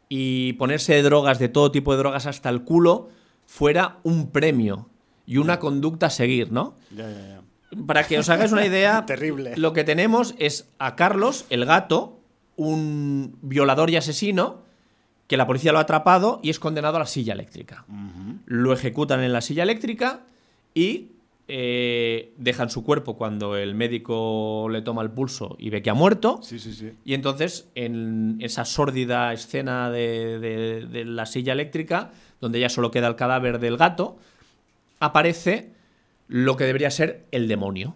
y ponerse de drogas, de todo tipo de drogas hasta el culo, fuera un premio y una conducta a seguir, ¿no? Ya, ya, ya. Para que os hagáis una idea, Terrible. lo que tenemos es a Carlos, el gato, un violador y asesino, que la policía lo ha atrapado y es condenado a la silla eléctrica. Lo ejecutan en la silla eléctrica y eh, dejan su cuerpo cuando el médico le toma el pulso y ve que ha muerto. Sí, sí, sí. Y entonces, en esa sórdida escena de, de- de la silla eléctrica, donde ya solo queda el cadáver del gato, aparece lo que debería ser el demonio,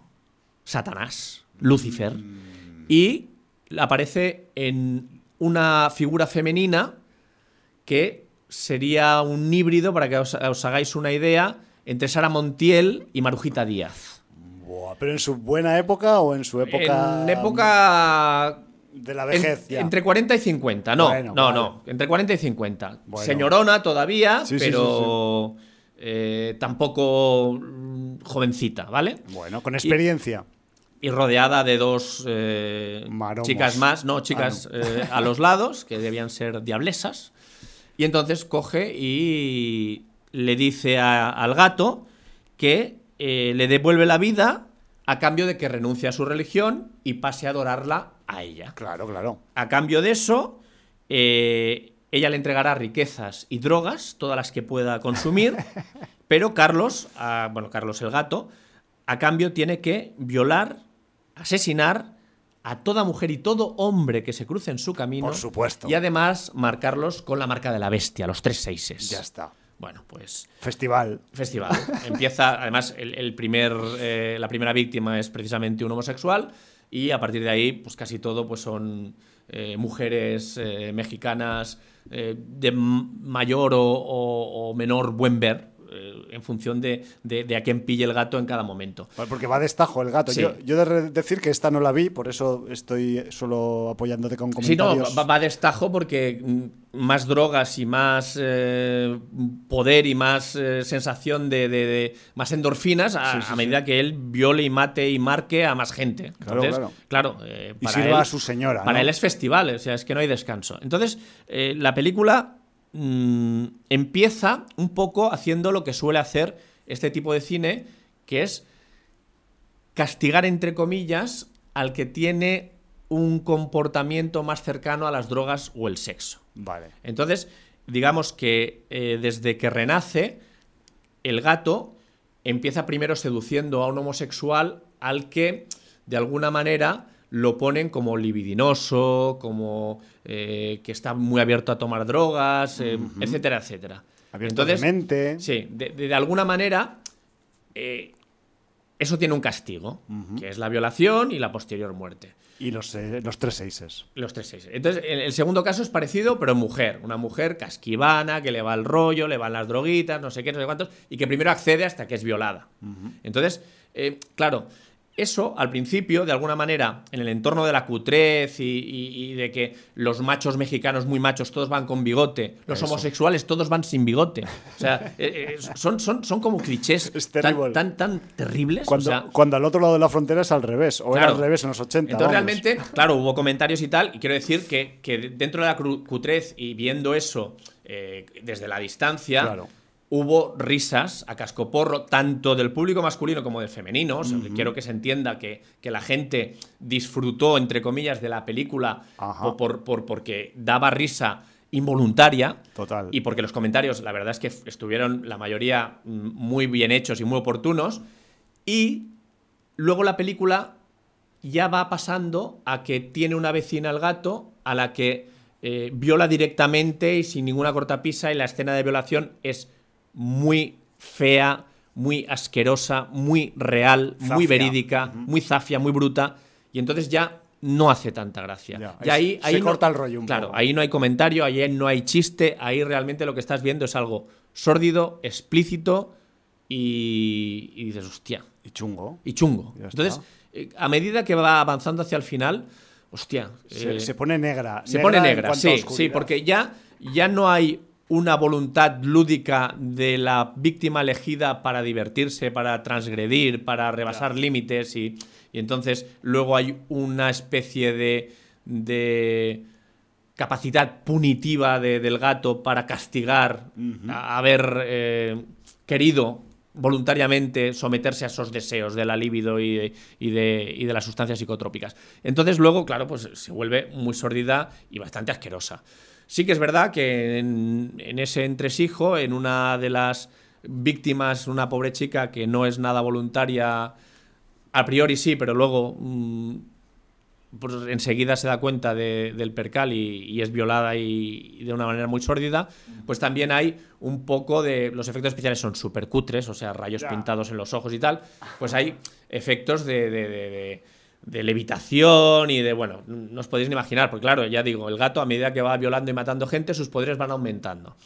Satanás, Lucifer. Y aparece en una figura femenina que sería un híbrido, para que os, os hagáis una idea, entre Sara Montiel y Marujita Díaz. Buah, ¿Pero en su buena época o en su época. En época De la En- vejez, ya. entre 40 y 50, no, Bueno, no, vale. no, entre 40 y 50. Bueno. Señorona todavía, Sí, sí, pero eh, tampoco mm, jovencita, ¿vale? Bueno, con experiencia. Y, rodeada de dos eh, chicas más, no, chicas eh, a los lados, que debían ser diablesas. Y entonces coge y le dice al gato que le devuelve la vida a cambio de que renuncie a su religión y pase a adorarla a ella. Claro, claro. A cambio de eso, eh, ella le entregará riquezas y drogas, todas las que pueda consumir, pero Carlos, bueno, Carlos el gato, a cambio tiene que violar, asesinar a toda mujer y todo hombre que se cruce en su camino. Por supuesto. Y además marcarlos con la marca de la bestia, los tres seises. Ya está. Bueno, pues. Festival. Festival. Empieza, además, el, primer, eh, la primera víctima es precisamente un homosexual y a partir de ahí, pues casi todo pues son eh, mujeres eh, mexicanas de mayor o, menor buen ver, en función de, a quién pille el gato en cada momento. Porque va de estajo el gato. Yo, yo de decir que esta no la vi, por eso estoy solo apoyándote con comentarios. Sí, no, va, de estajo porque mm, más drogas y más eh, poder y más eh, sensación de, más endorfinas a, medida que él viole y mate y marque a más gente. claro, claro. Eh, y sirva a su señora. Para él es festival, o sea, es que no hay descanso. Entonces, la película Mm, empieza un poco haciendo lo que suele hacer este tipo de cine, que es castigar, entre comillas, al que tiene un comportamiento más cercano a las drogas o el sexo. Vale. Entonces, digamos que eh, desde que renace, el gato empieza primero seduciendo a un homosexual al que, de alguna manera, lo ponen como libidinoso, como eh, que está muy abierto a tomar drogas, eh, etcétera, etcétera. Abierto Entonces, de mente. Sí, de, alguna manera eh, eso tiene un castigo, que es la violación y la posterior muerte. Y los, los tres seises. Los tres seises. Entonces, el, segundo caso es parecido, pero mujer. Una mujer casquivana, que le va el rollo, le van las droguitas, no sé qué, no sé cuántos, y que primero accede hasta que es violada. Entonces, claro, eso, al principio, de alguna manera, en el entorno de la cutrez y, de que los machos mexicanos muy machos todos van con bigote, los homosexuales todos van sin bigote. O sea, eh, eh, son, son, son como clichés tan, tan, tan, terribles. Cuando, cuando al otro lado de la frontera es al revés, o era al revés en los 80. Entonces, realmente, claro, hubo comentarios y tal, y quiero decir que, que dentro de la cutrez y viendo eso eh, desde la distancia. Claro hubo risas a cascoporro, tanto del público masculino como del femenino. Quiero que se entienda que, la gente disfrutó, entre comillas, de la película por, por, porque daba risa involuntaria. Total. Y porque los comentarios, la verdad es que estuvieron la mayoría mm, muy bien hechos y muy oportunos. Y luego la película ya va pasando a que tiene una vecina al gato a la que eh, viola directamente y sin ninguna cortapisa y la escena de violación es muy fea, muy asquerosa, muy real, muy verídica, muy zafia, muy bruta. Y entonces ya no hace tanta gracia. y ahí, ahí se corta el rollo un Claro, ahí no hay comentario, ahí no hay chiste, ahí realmente lo que estás viendo es algo sórdido, explícito y, dices, hostia. Y chungo. Y chungo. Entonces, eh, a medida que va avanzando hacia el final, hostia. Se, eh, pone negra. Se pone negra, sí, sí, porque ya, ya no hay una voluntad lúdica de la víctima elegida para divertirse, para transgredir, para rebasar límites y, entonces luego hay una especie de, capacidad punitiva del gato para castigar a haber eh, querido voluntariamente someterse a esos deseos de la libido y de, y de, las sustancias psicotrópicas. Entonces luego, claro, pues se vuelve muy sordida y bastante asquerosa. Sí que es verdad que en, ese entresijo, en una de las víctimas, una pobre chica que no es nada voluntaria, a priori sí, pero luego mm, pues enseguida se da cuenta del percal y, es violada y, de una manera muy sórdida, pues también hay un poco de... Los efectos especiales son súper cutres, o sea, rayos pintados en los ojos y tal, pues hay efectos de de levitación y de, bueno, no os podéis ni imaginar, porque claro, ya digo, el gato a medida que va violando y matando gente, sus poderes van aumentando.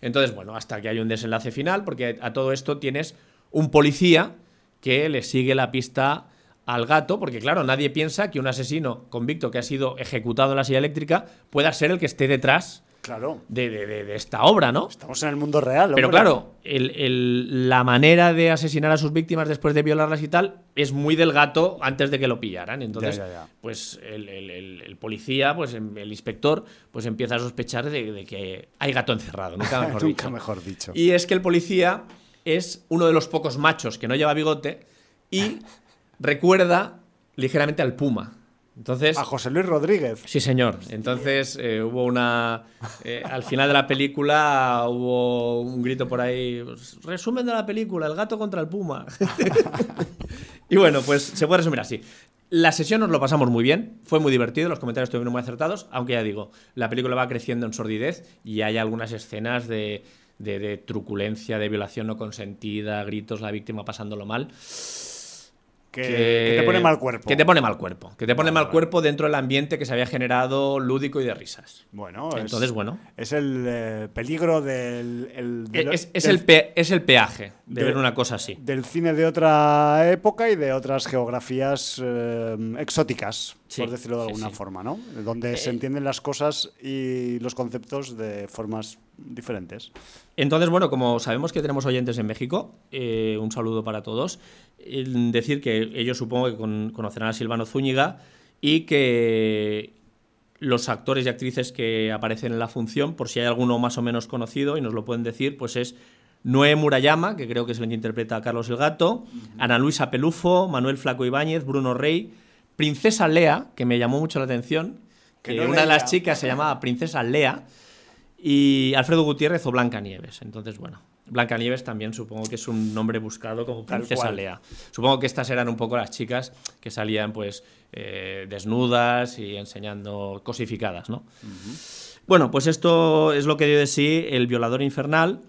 Entonces, bueno, hasta que hay un desenlace final, porque a todo esto tienes un policía que le sigue la pista al gato, porque claro, nadie piensa que un asesino convicto que ha sido ejecutado en la silla eléctrica pueda ser el que esté detrás Claro. de, de- de- de esta obra, ¿no? Estamos en el mundo real. Pero hombre. claro, el- el- la manera de asesinar a sus víctimas después de violarlas y tal es muy del gato antes de que lo pillaran. Entonces, Ya, ya, ya. pues el, policía, pues em- el inspector, pues empieza a sospechar de, de que hay gato encerrado, nunca mejor Nunca dicho. mejor dicho. Y es que el policía es uno de los pocos machos que no lleva bigote y recuerda ligeramente al puma. Entonces, A José Luis Rodríguez. Sí, señor. Entonces eh, hubo una. eh, al final de la película hubo un grito por ahí. pues, resumen de la película: el gato contra el puma. y bueno, pues se puede resumir así. La sesión nos lo pasamos muy bien, fue muy divertido, los comentarios estuvieron muy acertados, aunque ya digo, la película va creciendo en sordidez y hay algunas escenas de, de- de truculencia, de violación no consentida, gritos, la víctima pasándolo mal. Que, que te pone mal cuerpo. Que te pone mal cuerpo. Que te pone Vale, mal vale. cuerpo dentro del ambiente que se había generado lúdico y de risas. Bueno, Entonces, es, bueno. es el eh, peligro del, el- del- Es, es del- el, pe- es el peaje de, de- ver una cosa así. del cine de otra época y de otras geografías eh, exóticas, Sí, por decirlo de sí, alguna sí. forma, ¿no? Donde se Eh, entienden las cosas y los conceptos de formas diferentes. Entonces, bueno, como sabemos que tenemos oyentes en México, un saludo para todos. Decir que ellos supongo que con- conocerán a Silvano Zúñiga y que los actores y actrices que aparecen en la función, por si hay alguno más o menos conocido y nos lo pueden decir, pues es Noé Murayama, que creo que es el que interpreta a Carlos el Gato, Ana Luisa Pelufo, Manuel Flaco Ibáñez, Bruno Rey, Princesa Lea, que me llamó mucho la atención, Que que no una de las chicas se llamaba Princesa Lea, y Alfredo Gutiérrez o Blanca Nieves. Entonces, bueno, Blanca Nieves también supongo que es un nombre buscado como Princesa. Lea. Supongo que estas eran un poco las chicas que salían pues eh, desnudas y enseñando cosificadas, ¿no? Bueno, pues esto es lo que dio de sí el violador infernal.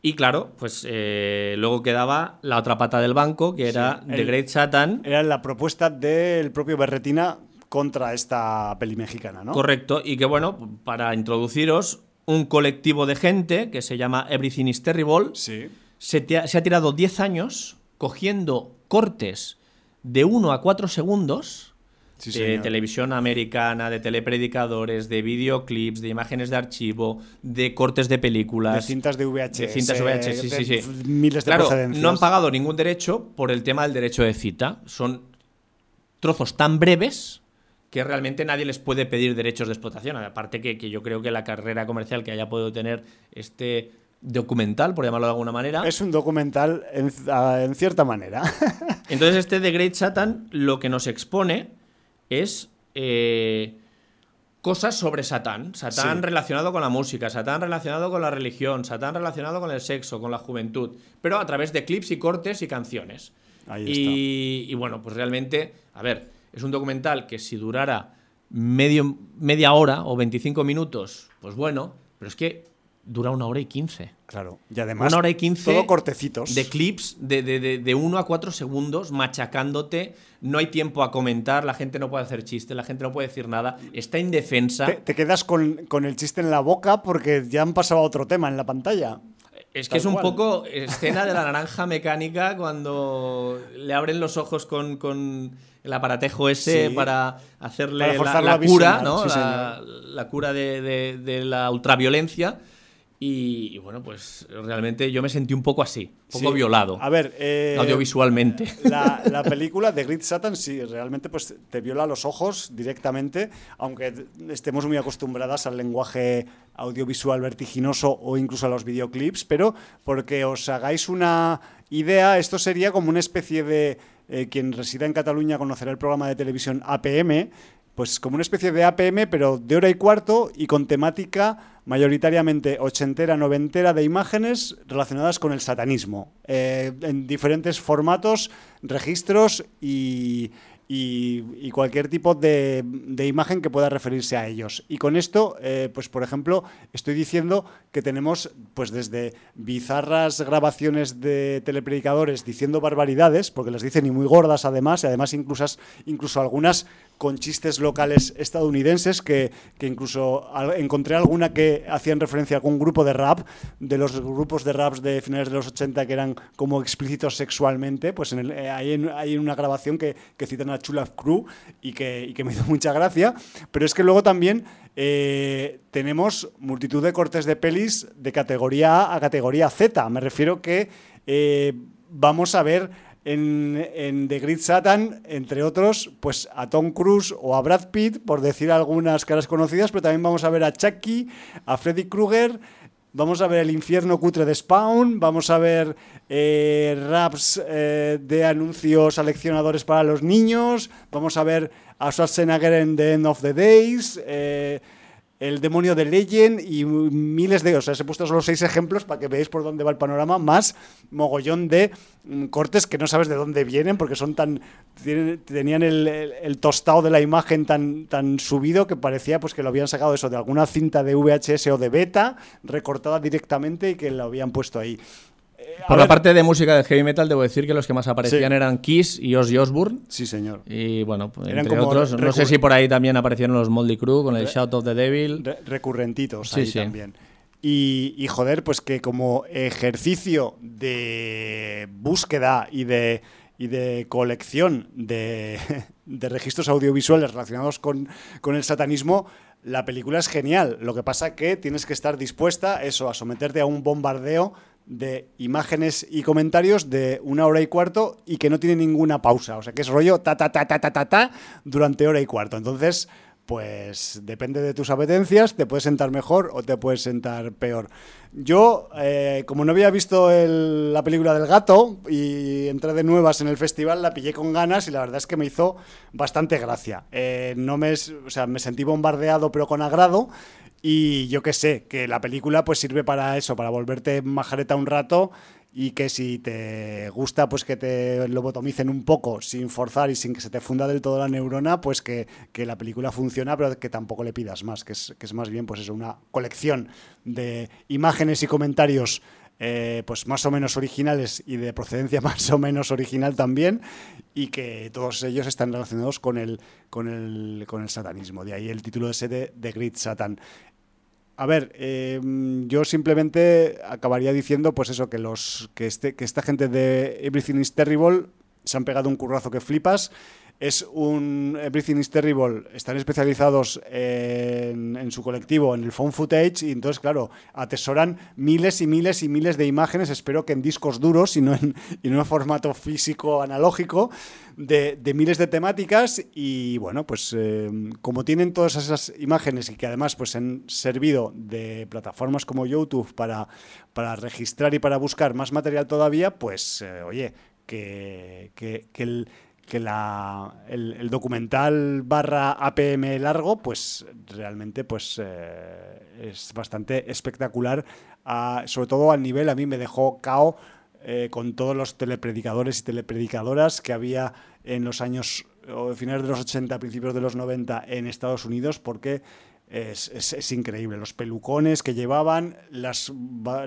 Y claro, pues eh, luego quedaba la otra pata del banco, que era Sí, The Great Satan. Era la propuesta del propio Berretina contra esta peli mexicana, ¿no? Correcto, y que bueno, para introduciros, un colectivo de gente que se llama Everything is Terrible Sí. se, ha, se ha tirado 10 años cogiendo cortes de 1 a 4 segundos Sí, de señor. televisión americana, de telepredicadores, de videoclips, de imágenes de archivo, de cortes de películas. De cintas de VHS. De cintas VHS, sí, de sí, sí. Miles de Claro, procedencias. no han pagado ningún derecho por el tema del derecho de cita. Son trozos tan breves que realmente nadie les puede pedir derechos de explotación. Aparte que, que yo creo que la carrera comercial que haya podido tener este documental, por llamarlo de alguna manera. Es un documental en, cierta manera. Entonces este The Great Satan lo que nos expone es eh, cosas sobre Satán. Satán Sí. relacionado con la música, Satán relacionado con la religión, Satán relacionado con el sexo, con la juventud, pero a través de clips y cortes y canciones. Ahí y, y bueno, pues realmente, a ver, es un documental que si durara medio, media hora o 25 minutos, pues bueno, pero es que dura una hora y quince. Claro. Y además, Una hora y quince todo cortecitos. de clips de, de, de, de uno a cuatro segundos machacándote. No hay tiempo a comentar, la gente no puede hacer chistes, la gente no puede decir nada. Está indefensa. Te, te quedas con, con el chiste en la boca porque ya han pasado a otro tema en la pantalla. Es que Tal es un cual. poco escena de la naranja mecánica cuando le abren los ojos con, con el aparatejo ese Sí. para hacerle Para la, la a cura, ¿no? sí, la, la cura de, de- de la ultraviolencia. Y, y bueno, pues realmente yo me sentí un poco así, un poco Sí. violado. A ver, eh, audiovisualmente. La, la película de Great Satan sí, realmente pues te viola los ojos directamente, aunque estemos muy acostumbradas al lenguaje audiovisual vertiginoso o incluso a los videoclips, pero porque os hagáis una idea, esto sería como una especie de, eh, quien resida en Cataluña conocerá el programa de televisión APM, pues como una especie de APM, pero de hora y cuarto y con temática mayoritariamente ochentera, noventera de imágenes relacionadas con el satanismo, eh, en diferentes formatos, registros y, y- y cualquier tipo de, de imagen que pueda referirse a ellos. Y con esto, eh, pues por ejemplo, estoy diciendo que tenemos pues desde bizarras grabaciones de telepredicadores diciendo barbaridades, porque las dicen y muy gordas además, y además incluso, incluso algunas con chistes locales estadounidenses, que, que incluso encontré alguna que hacían referencia a algún grupo de rap, de los grupos de raps de finales de los 80 que eran como explícitos sexualmente, pues en eh, hay, hay, una grabación que, que, citan a Chula Crew y que, que me hizo mucha gracia, pero es que luego también eh, tenemos multitud de cortes de pelis de categoría A a categoría Z. Me refiero que eh, vamos a ver en, The Great Satan, entre otros, pues a Tom Cruise o a Brad Pitt, por decir algunas caras conocidas, pero también vamos a ver a Chucky, a Freddy Krueger, vamos a ver el infierno cutre de Spawn, vamos a ver eh, raps de anuncios seleccionadores para los niños, vamos a ver a Schwarzenegger en The End of the Days, eh, El demonio de Legend y miles de... O sea, he puesto solo seis ejemplos para que veáis por dónde va el panorama, más mogollón de mm, cortes que no sabes de dónde vienen porque son tan... tenían el, tostado de la imagen tan, tan subido que parecía pues que lo habían sacado eso de alguna cinta de VHS o de beta recortada directamente y que lo habían puesto ahí. Por la parte de música de heavy metal, debo decir que los que más aparecían eran Kiss y Ozzy Osbourne. Sí, señor. Y bueno, pues, entre otros, no sé si por ahí también aparecieron los Moldy Crew con el Shout of the Devil. recurrentitos ahí también. Y, joder, pues que como ejercicio de búsqueda y de, y de colección de, de registros audiovisuales relacionados con, con el satanismo, la película es genial. Lo que pasa que tienes que estar dispuesta eso, a someterte a un bombardeo de imágenes y comentarios de una hora y cuarto y que no tiene ninguna pausa. O sea, que es rollo ta ta ta ta ta ta, ta durante hora y cuarto. Entonces, pues depende de tus apetencias, te puedes sentar mejor o te puedes sentar peor. Yo, eh, como no había visto la película del gato y entré de nuevas en el festival, la pillé con ganas y la verdad es que me hizo bastante gracia. Eh, no me, o sea, me sentí bombardeado pero con agrado y yo que sé, que la película pues sirve para eso, para volverte majareta un rato y que si te gusta pues que te lobotomicen un poco sin forzar y sin que se te funda del todo la neurona, pues que, la película funciona, pero que tampoco le pidas más, que es, que es más bien pues eso, una colección de imágenes y comentarios eh, pues más o menos originales y de procedencia más o menos original también, y que todos ellos están relacionados con el, con el, con el satanismo. De ahí el título de ese de The Great Satan. A ver, em, yo simplemente acabaría diciendo, pues eso, que los que, este, que esta gente de Everything is Terrible se han pegado un currazo que flipas es un Everything is Terrible, están especializados en, su colectivo en el phone footage y entonces, claro, atesoran miles y miles y miles de imágenes, espero que en discos duros y no en, y en formato físico analógico, de, miles de temáticas. Y bueno, pues eh, como tienen todas esas imágenes y que además pues han servido de plataformas como YouTube para, para registrar y para buscar más material todavía, pues eh, oye, que, que, que el que la, el, documental barra APM largo, pues realmente pues, eh, es bastante espectacular, sobre todo al nivel, a mí me dejó cao eh, con todos los telepredicadores y telepredicadoras que había en los años, o finales de los 80, principios de los 90 en Estados Unidos, porque es, es, increíble. Los pelucones que llevaban, las,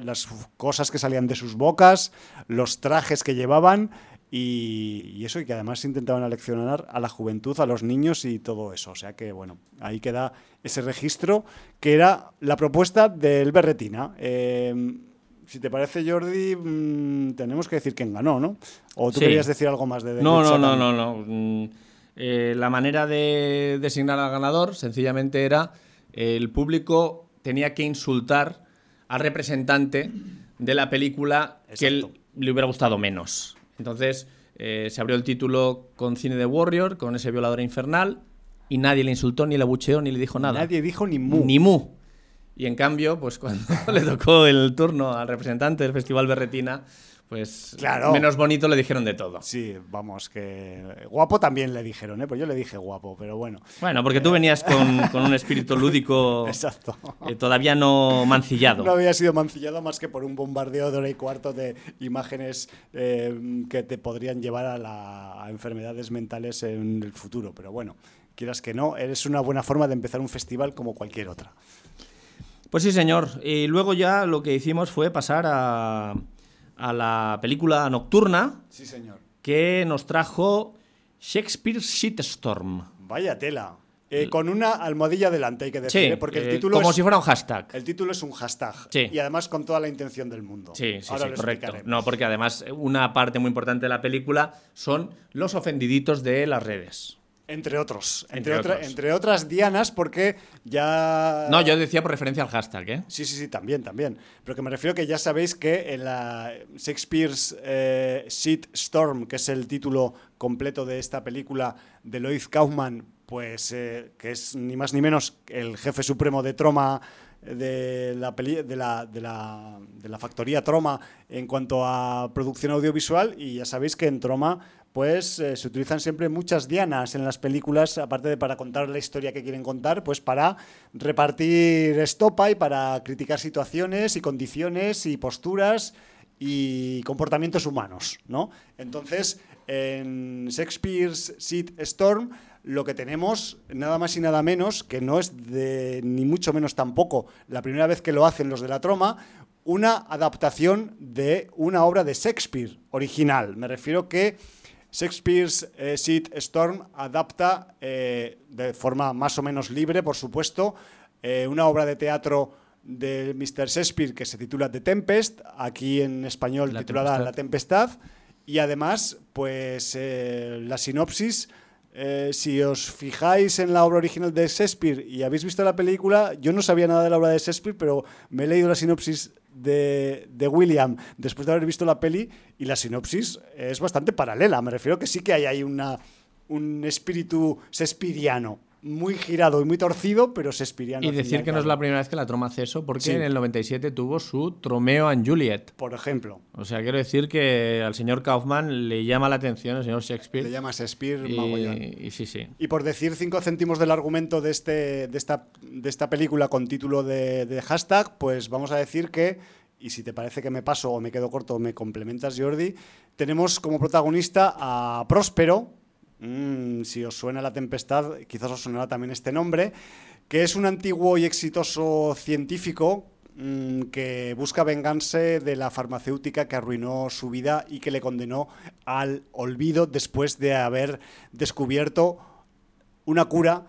las cosas que salían de sus bocas, los trajes que llevaban y, eso, y que además intentaban aleccionar a la juventud, a los niños y todo eso. O sea que, bueno, ahí queda ese registro que era la propuesta del Berretina. Em, si te parece, Jordi, mm, tenemos que decir quién ganó, ¿no? ¿O tú querías decir algo más de No, no, no, no, no. Mm, eh, la manera de designar al ganador sencillamente era el público tenía que insultar al representante de la película que le hubiera gustado menos. Entonces eh, se abrió el título con Cine de Warrior, con ese violador infernal, y nadie le insultó, ni le abucheó, ni le dijo nada. Nadie dijo ni mu. Ni mu. Y en cambio, pues cuando le tocó el turno al representante del Festival Berretina, pues claro. menos bonito le dijeron de todo. Sí, vamos, que guapo también le dijeron, ¿eh? Pues yo le dije guapo, pero bueno. Bueno, porque tú venías con, un espíritu lúdico Exacto. Eh, todavía no mancillado. No había sido mancillado más que por un bombardeo de hora y cuarto de imágenes eh, que te podrían llevar a, la, a enfermedades mentales en el futuro. Pero bueno, quieras que no, es una buena forma de empezar un festival como cualquier otra. Pues sí, señor. Y luego ya lo que hicimos fue pasar a a la película nocturna. Sí, señor. Que nos trajo Shakespeare Shitstorm. Vaya tela. Eh, con una almohadilla delante, hay que decir, Sí, ¿eh? porque el eh, título como es, si fuera un hashtag. el título es un hashtag. Sí. Y además con toda la intención del mundo. Sí, sí, Ahora sí, lo correcto. No, porque además una parte muy importante de la película son los ofendiditos de las redes. Entre otros. Entre, Entre otra- otros. entre otras dianas, porque ya. No, yo decía por referencia al hashtag, ¿eh? Sí, sí, sí, también, también. Pero que me refiero que ya sabéis que en la Shakespeare's eh, Shit Storm, que es el título completo de esta película de Lloyd Kaufman, pues eh, que es ni más ni menos el jefe supremo de Troma de la, peli- de, la, de, la, de la factoría Troma en cuanto a producción audiovisual y ya sabéis que en Troma pues se utilizan siempre muchas dianas en las películas, aparte de para contar la historia que quieren contar, pues para repartir estopa y para criticar situaciones y condiciones y posturas y comportamientos humanos, ¿no? Entonces, en Shakespeare's Seed Storm lo que tenemos, nada más y nada menos, que no es de ni mucho menos tampoco la primera vez que lo hacen los de la troma, una adaptación de una obra de Shakespeare original. Me refiero que Shakespeare's eh, Seed Storm adapta eh, de forma más o menos libre, por supuesto, eh, una obra de teatro de Mr. Shakespeare que se titula The Tempest, aquí en español La titulada Tempestad. La Tempestad, y además, pues eh, la sinopsis, eh, si os fijáis en la obra original de Shakespeare y habéis visto la película, yo no sabía nada de la obra de Shakespeare, pero me he leído la sinopsis de, de William después de haber visto la peli y la sinopsis es bastante paralela. Me refiero que sí que hay ahí una, un espíritu shakespeariano muy girado y muy torcido, pero shakespeariano. Y al decir al que no es la primera vez que la troma hace eso, porque Sí. en el 97 tuvo su Tromeo and Juliet. Por ejemplo, O sea, quiero decir que al señor Kaufman le llama la atención el señor Shakespeare. le llama Shakespeare y, y sí, sí. Y por decir cinco céntimos del argumento de, este, de, esta, de esta película con título de, de hashtag, pues vamos a decir que, y si te parece que me paso o me quedo corto me complementas, Jordi, tenemos como protagonista a Próspero, mm, si os suena La Tempestad, quizás os sonará también este nombre, que es un antiguo y exitoso científico mm, que busca vengarse de la farmacéutica que arruinó su vida y que le condenó al olvido después de haber descubierto una cura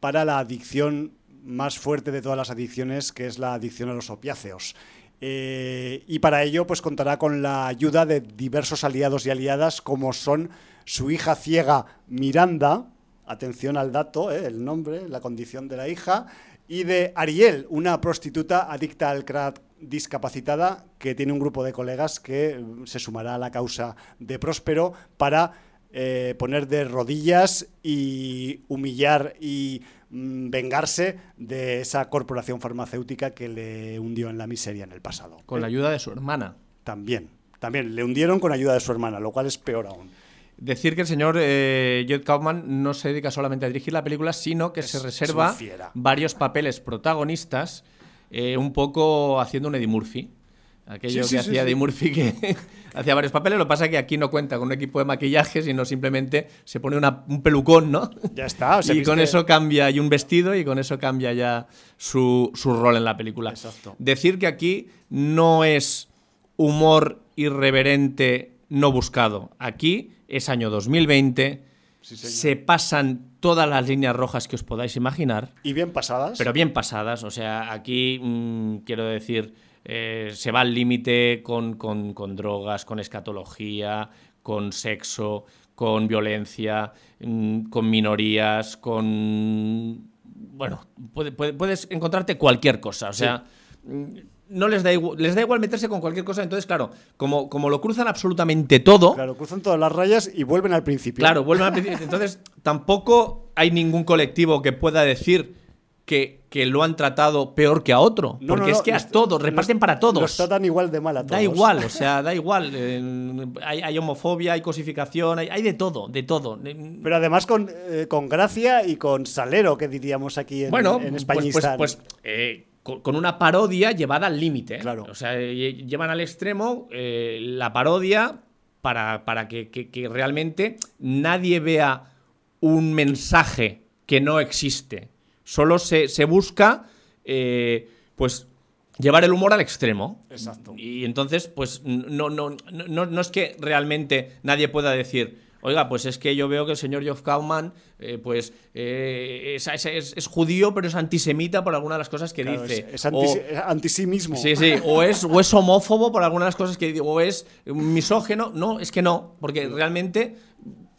para la adicción más fuerte de todas las adicciones, que es la adicción a los opiáceos. Eh, y para ello, pues contará con la ayuda de diversos aliados y aliadas, como son su hija ciega Miranda, atención al dato, eh, el nombre, la condición de la hija, y de Ariel, una prostituta adicta al crack discapacitada que tiene un grupo de colegas que eh, se sumará a la causa de Próspero para eh, poner de rodillas y humillar y mm, vengarse de esa corporación farmacéutica que le hundió en la miseria en el pasado. Con la ayuda de su hermana. También, también le hundieron con ayuda de su hermana, lo cual es peor aún. Decir que el señor eh, Judd Kaufman no se dedica solamente a dirigir la película, sino que Es- se es reserva varios papeles protagonistas, eh, un poco haciendo un Eddie Murphy. Aquello Sí, que sí, hacía sí. Eddie Murphy que hacía varios papeles. Lo que pasa es que aquí no cuenta con un equipo de maquillaje, sino simplemente se pone una- un pelucón, ¿no? Ya está. o sea, y con eso cambia, y un vestido, y con eso cambia ya su, su rol en la película. Exacto. Decir que aquí no es humor irreverente no buscado. Aquí es año 2020, Sí, señor. se pasan todas las líneas rojas que os podáis imaginar, Y bien pasadas. pero bien pasadas. O sea, aquí mm, quiero decir, eh, se va al límite con, con- con drogas, con escatología, con sexo, con violencia, mm, con minorías, con... Bueno, puede- puede- puedes encontrarte cualquier cosa. O sea, mm, no les da, igual, les da igual meterse con cualquier cosa. Entonces, claro, como, como lo cruzan absolutamente todo, Claro, cruzan todas las rayas y vuelven al principio. Claro, vuelven al principio. Entonces, tampoco hay ningún colectivo que pueda decir que, que lo han tratado peor que a otro. No, porque no, no, es que a todos, reparten para todos. Los tratan igual de mal a todos. Da igual, o sea, da igual. Eh, hay, hay homofobia, hay cosificación, hay, hay de todo, de todo. Pero además con, eh, con gracia y con salero, que diríamos aquí en, bueno, en pues, pues, Españistán. pues, eh, con, una parodia llevada al límite. Claro. O sea, lle- llevan al extremo la parodia para, para que, que- que realmente nadie vea un mensaje que no existe. Solo se, se busca, eh, pues, llevar el humor al extremo. Exacto. Y entonces, pues, no, no, no, no, no es que realmente nadie pueda decir, Oiga, pues es que yo veo que el señor Geoff Kaufman, eh, pues eh, es, es- es judío, pero es antisemita por algunas de las cosas que Claro, dice. es, anti, O- sí. Sí, o es, o es homófobo por algunas de las cosas que digo, o es misógeno. No, es que no, porque realmente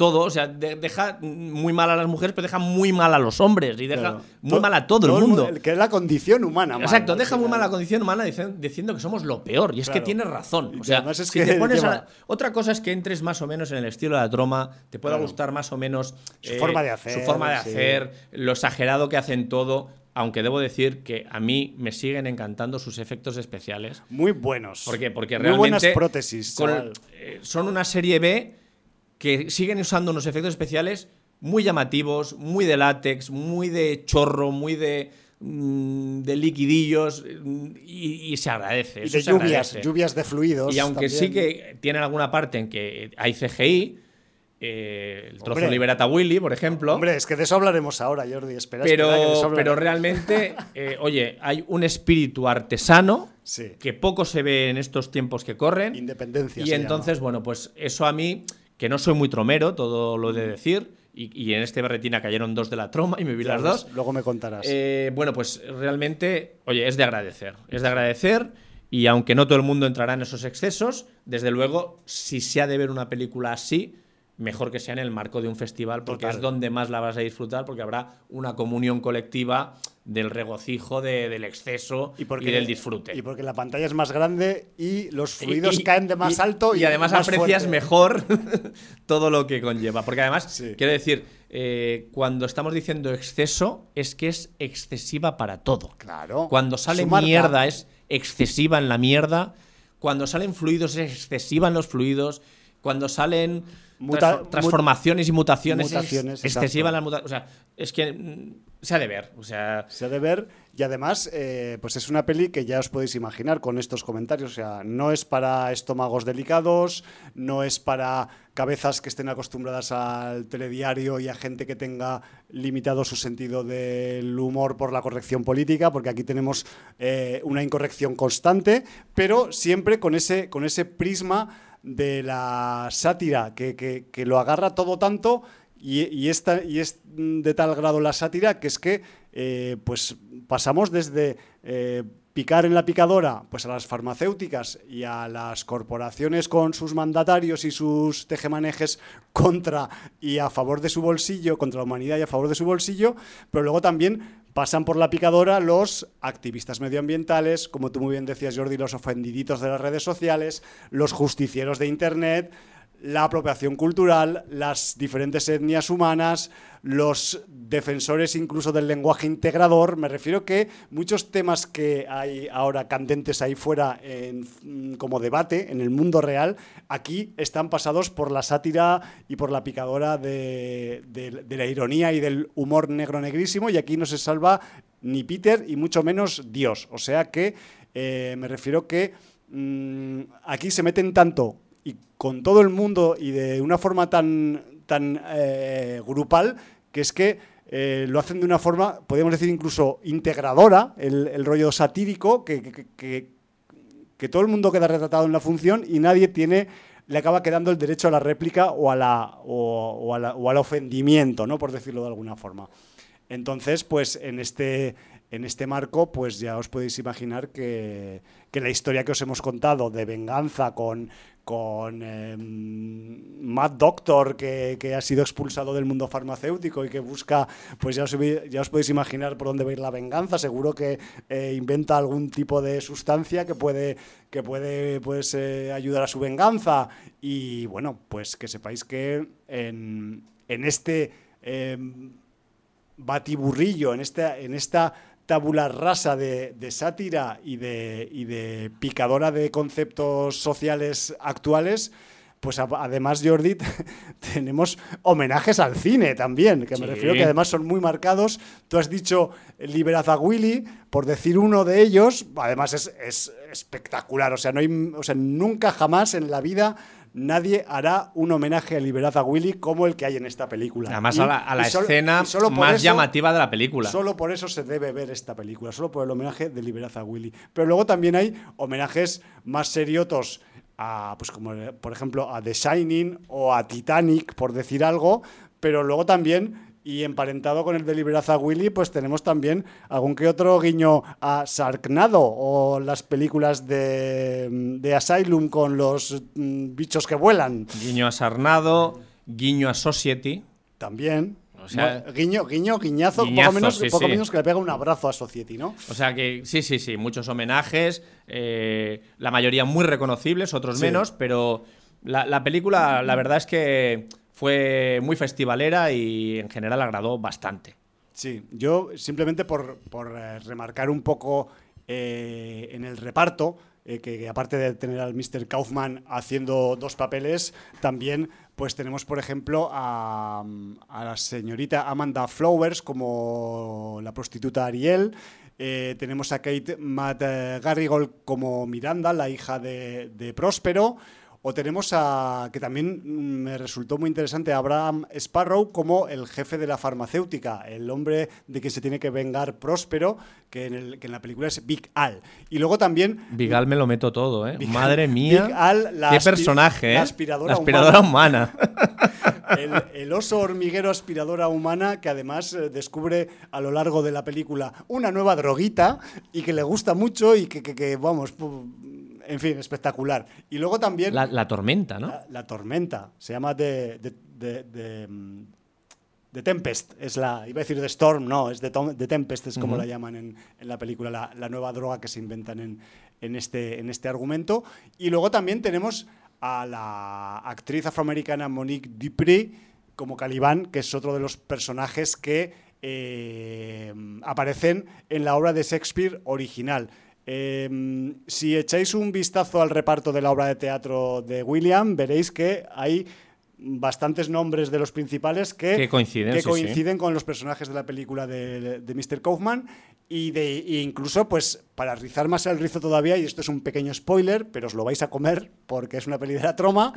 todo, o sea, de- deja muy mal a las mujeres, pero deja muy mal a los hombres y deja Claro. muy mal a todo, el mu- mundo. Que es la condición humana. Exacto, deja muy mal la condición humana dicen- diciendo que somos lo peor. Y es que tienes razón. O sea, si que te pones Otra cosa es que entres más o menos en el estilo de la troma, te pueda Claro. gustar más o menos eh, Su forma de su hacer, forma de sí. hacer, lo exagerado que hacen todo. Aunque debo decir que a mí me siguen encantando sus efectos especiales. Muy buenos. ¿Por qué? Porque Muy realmente. buenas prótesis. con- eh, son una serie B que siguen usando unos efectos especiales muy llamativos, muy de látex, muy de chorro, muy de. mm, de liquidillos mm, y, y se agradece. Y de lluvias, agradece. lluvias de fluidos. Y aunque sí que tienen alguna parte en que hay CGI, eh, el trozo Hombre. Liberata Willy, por ejemplo. Hombre, es que de eso hablaremos ahora, Jordi. Espera, pero, espera, pero realmente, eh, oye, hay un espíritu artesano Sí. que poco se ve en estos tiempos que corren. Independencia. Y entonces, bueno, pues eso a mí, que no soy muy tromero, todo lo de decir, y, y en este berretina cayeron dos de la troma y me vi las dos. Luego me contarás. Eh, bueno, pues realmente, oye, es de agradecer. Es de agradecer. Y aunque no todo el mundo entrará en esos excesos, desde luego, si se ha de ver una película así, mejor que sea en el marco de un festival, porque Total. es donde más la vas a disfrutar, porque habrá una comunión colectiva del regocijo, de- del exceso y, del disfrute. Y porque la pantalla es más grande y los Y- fluidos y- caen de más y- alto. Y, y además más aprecias fuerte. mejor todo lo que conlleva. Porque además, Sí. quiero decir, eh, cuando estamos diciendo exceso, es que es excesiva para todo. Claro. Cuando sale mierda es excesiva en la mierda. Cuando salen fluidos es excesiva en los fluidos. Cuando salen Muta- transfor- transformaciones y mutaciones, mutaciones, es excesiva en exacto. las mutaciones. O sea, es que mm, se ha de ver. O sea, Se ha de ver y además eh, pues es una peli que ya os podéis imaginar con estos comentarios. O sea, no es para estómagos delicados, no es para cabezas que estén acostumbradas al telediario y a gente que tenga limitado su sentido del humor por la corrección política, porque aquí tenemos eh, una incorrección constante, pero siempre con ese, con ese prisma de la sátira que, que- que lo agarra todo tanto y, y esta, y es de tal grado la sátira que es que eh, pues pasamos desde eh, picar en la picadora pues a las farmacéuticas y a las corporaciones con sus mandatarios y sus tejemanejes contra y a favor de su bolsillo, contra la humanidad y a favor de su bolsillo, pero luego también pasan por la picadora los activistas medioambientales, como tú muy bien decías Jordi, los ofendiditos de las redes sociales, los justicieros de Internet, la apropiación cultural, las diferentes etnias humanas, los defensores incluso del lenguaje integrador. Me refiero que muchos temas que hay ahora candentes ahí fuera mm, como debate en el mundo real, aquí están pasados por la sátira y por la picadora de la ironía y del humor negro negrísimo y aquí no se salva ni Peter y mucho menos Dios. O sea que eh, me refiero que mm, aquí se meten tanto y con todo el mundo y de una forma tan, tan eh, grupal que es que eh, lo hacen de una forma, podríamos decir incluso integradora, el, rollo satírico, que, que- todo el mundo queda retratado en la función y nadie tiene le acaba quedando el derecho a la réplica o, a la, o a la- o al ofendimiento, ¿no? por decirlo de alguna forma. Entonces, pues en este, en este marco, pues ya os podéis imaginar que, que la historia que os hemos contado de venganza con, con eh, Mad Doctor, que, que ha sido expulsado del mundo farmacéutico y que busca, pues ya os, ya os podéis imaginar por dónde va a ir la venganza. Seguro que eh, inventa algún tipo de sustancia que puede, que puede pues, eh, ayudar a su venganza. Y bueno, pues que sepáis que en, en este... em, batiburrillo, en esta, en esta tabula rasa de, de sátira y de, y de picadora de conceptos sociales actuales, pues a- además, Jordi, tenemos homenajes al cine también, que me refiero que además son muy marcados. Tú has dicho Liberad a Willy, por decir uno de ellos, además es, es espectacular, o sea, no hay, o sea, nunca jamás en la vida nadie hará un homenaje a Liberad a Willy como el que hay en esta película. además Y- a la, a la y solo- escena solo más eso- llamativa de la película. Solo por eso se debe ver esta película, solo por el homenaje de Liberad a Willy. Pero luego también hay homenajes más seriotos a, pues como por ejemplo a The Shining o a Titanic, por decir algo, pero luego también y emparentado con el de Liberaza Willy, pues tenemos también algún que otro guiño a Sarknado o las películas de, de Asylum con los mm, bichos que vuelan. Guiño a Sarnado, guiño a Society. También. O sea, guiño, guiño, guiñazo, Guiñazo, poco, menos, sí, poco sí. menos que le pega un abrazo a Society, ¿no? O sea que sí, sí, sí, muchos homenajes, eh, la mayoría muy reconocibles, otros Sí. menos, pero la, la película la verdad es que fue muy festivalera y en general agradó bastante. Sí, yo simplemente por, por, eh, remarcar un poco eh, en el reparto, eh, que, aparte de tener al Mr. Kaufman haciendo dos papeles, también pues tenemos, por ejemplo, a, la señorita Amanda Flowers como la prostituta Ariel. Tenemos a Kate Matt Garrigold como Miranda, la hija de, de Próspero. O tenemos a, que también mm, me resultó muy interesante, Abraham Sparrow como el jefe de la farmacéutica, el hombre de quien se tiene que vengar Próspero, que en, el- que en la película es Big Al. Y luego también Vigal me lo meto todo, ¿eh? Big- Madre mía. Big Al, la Qué personaje, ¿eh? la aspiradora humana. el, el oso hormiguero aspiradora humana que además eh, descubre a lo largo de la película una nueva droguita y que le gusta mucho y que, que- que, vamos, en fin, espectacular. Y luego también la, la tormenta, ¿no? la, la tormenta, se llama The, The- The- The, mm, The Tempest, es la, iba a decir The Storm, no, es The, Tom- The Tempest, es como la llaman en, en la película, la, la nueva droga que se inventan en, en este, en este argumento. Y luego también tenemos a la actriz afroamericana Monique Dupree como Calibán, que es otro de los personajes que eh, aparecen en la obra de Shakespeare original. Eh, si echáis un vistazo al reparto de la obra de teatro de William, veréis que hay bastantes nombres de los principales que, Que coinciden, que sí, sí. coinciden con los personajes de la película de, de Mr. Kaufman y, de, e incluso, pues, para rizar más el rizo todavía, y esto es un pequeño spoiler, pero os lo vais a comer porque es una peli de la troma,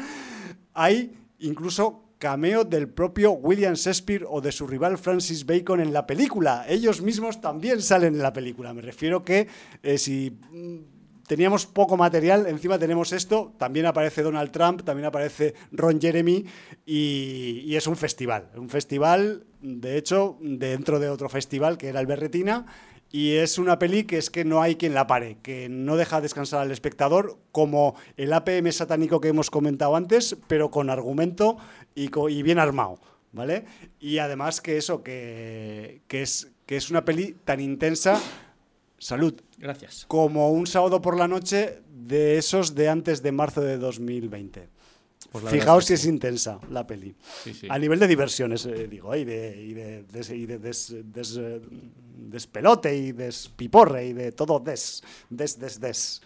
hay incluso cameo del propio William Shakespeare o de su rival Francis Bacon en la película. Ellos mismos también salen en la película. Me refiero que eh, si mm, teníamos poco material, encima tenemos esto, también aparece Donald Trump, también aparece Ron Jeremy y, y es un festival. Un festival, de hecho, dentro de otro festival que era el Berretina. Y es una peli que es que no hay quien la pare, que no deja descansar al espectador, como el APM satánico que hemos comentado antes, pero con argumento y, y bien armado, ¿vale? Y además que eso, que, que es, que es una peli tan intensa, salud, Gracias. como un sábado por la noche de esos de antes de marzo de 2020. Pues Fijaos es si que es sí. intensa la peli. Sí, sí. A nivel de diversiones, eh, digo, y de, y de, des- y de des- des- eh, despelote y despiporre y de todo des, des, des, des.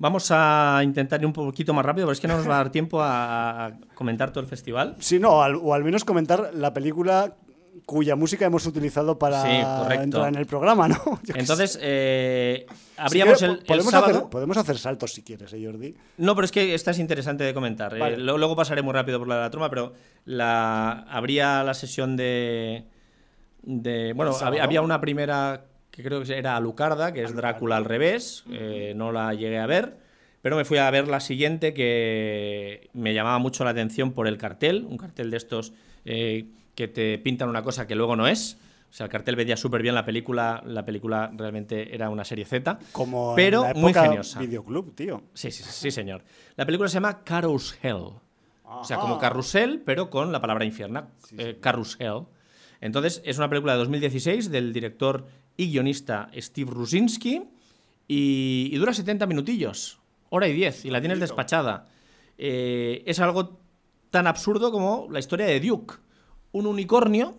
Vamos a intentar ir un poquito más rápido, pero es que no nos va a dar tiempo a comentar todo el festival. Sí, no, al- o al menos comentar la película cuya música hemos utilizado para Sí, entrar en el programa, ¿no? Yo Entonces, eh, Si abríamos quieres, el, el podemos sábado. Hacer, podemos hacer saltos si quieres, ¿eh, Jordi? No, pero es que esta es interesante de comentar. Eh, lo- luego pasaré muy rápido por la de la troma, pero la, habría la sesión de. de bueno, había una primera que creo que era Alucarda, que es Drácula al revés. eh, no la llegué a ver. Pero me fui a ver la siguiente que me llamaba mucho la atención por el cartel. Un cartel de estos eh, que te pintan una cosa que luego no es. O sea, el cartel vendía súper bien la película. La película realmente era una serie Z. Como pero en la muy época geniosa. videoclub, tío. Sí, sí, sí, señor. La película se llama Carousel. O sea, como Ajá. carrusel, pero con la palabra infierna. eh, carrusel. Entonces, es una película de 2016 del director y guionista Steve Rusinski y, y dura 70 minutillos, hora y 10, y la tienes despachada. Eh, es algo tan absurdo como la historia de Duke, un unicornio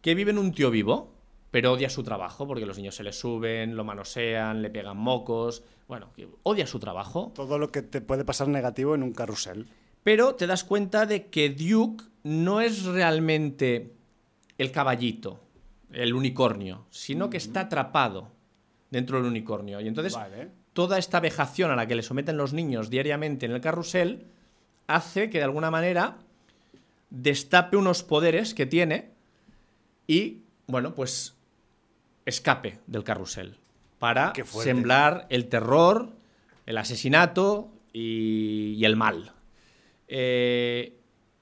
que vive en un tío vivo, pero odia su trabajo porque los niños se le suben, lo manosean, le pegan mocos. Bueno, odia su trabajo. Todo lo que te puede pasar negativo en un carrusel. Pero te das cuenta de que Duke no es realmente el caballito, el unicornio, sino que está atrapado dentro del unicornio. Y entonces Vale. toda esta vejación a la que le someten los niños diariamente en el carrusel hace que de alguna manera destape unos poderes que tiene y, bueno, pues escape del carrusel para sembrar el terror, el asesinato y, y el mal. Eh,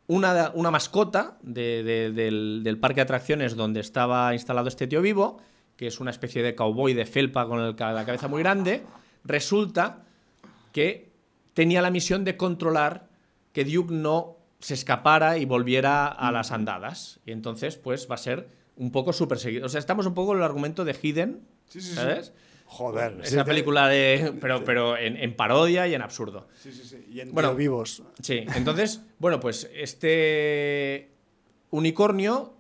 una, una mascota de- de- del, del parque de atracciones donde estaba instalado este tío vivo, que es una especie de cowboy de felpa con el la cabeza muy grande, resulta que tenía la misión de controlar que Duke no se escapara y volviera a las andadas. Y entonces, pues va a ser un poco su perseguido. O sea, estamos un poco en el argumento de Hidden, Sí, sí, sí. Joder. Es sí, una te- película de. Pero, pero en, en parodia y en absurdo. Sí, sí, sí. Y en Bueno. Vivos. Sí, entonces, bueno, pues este unicornio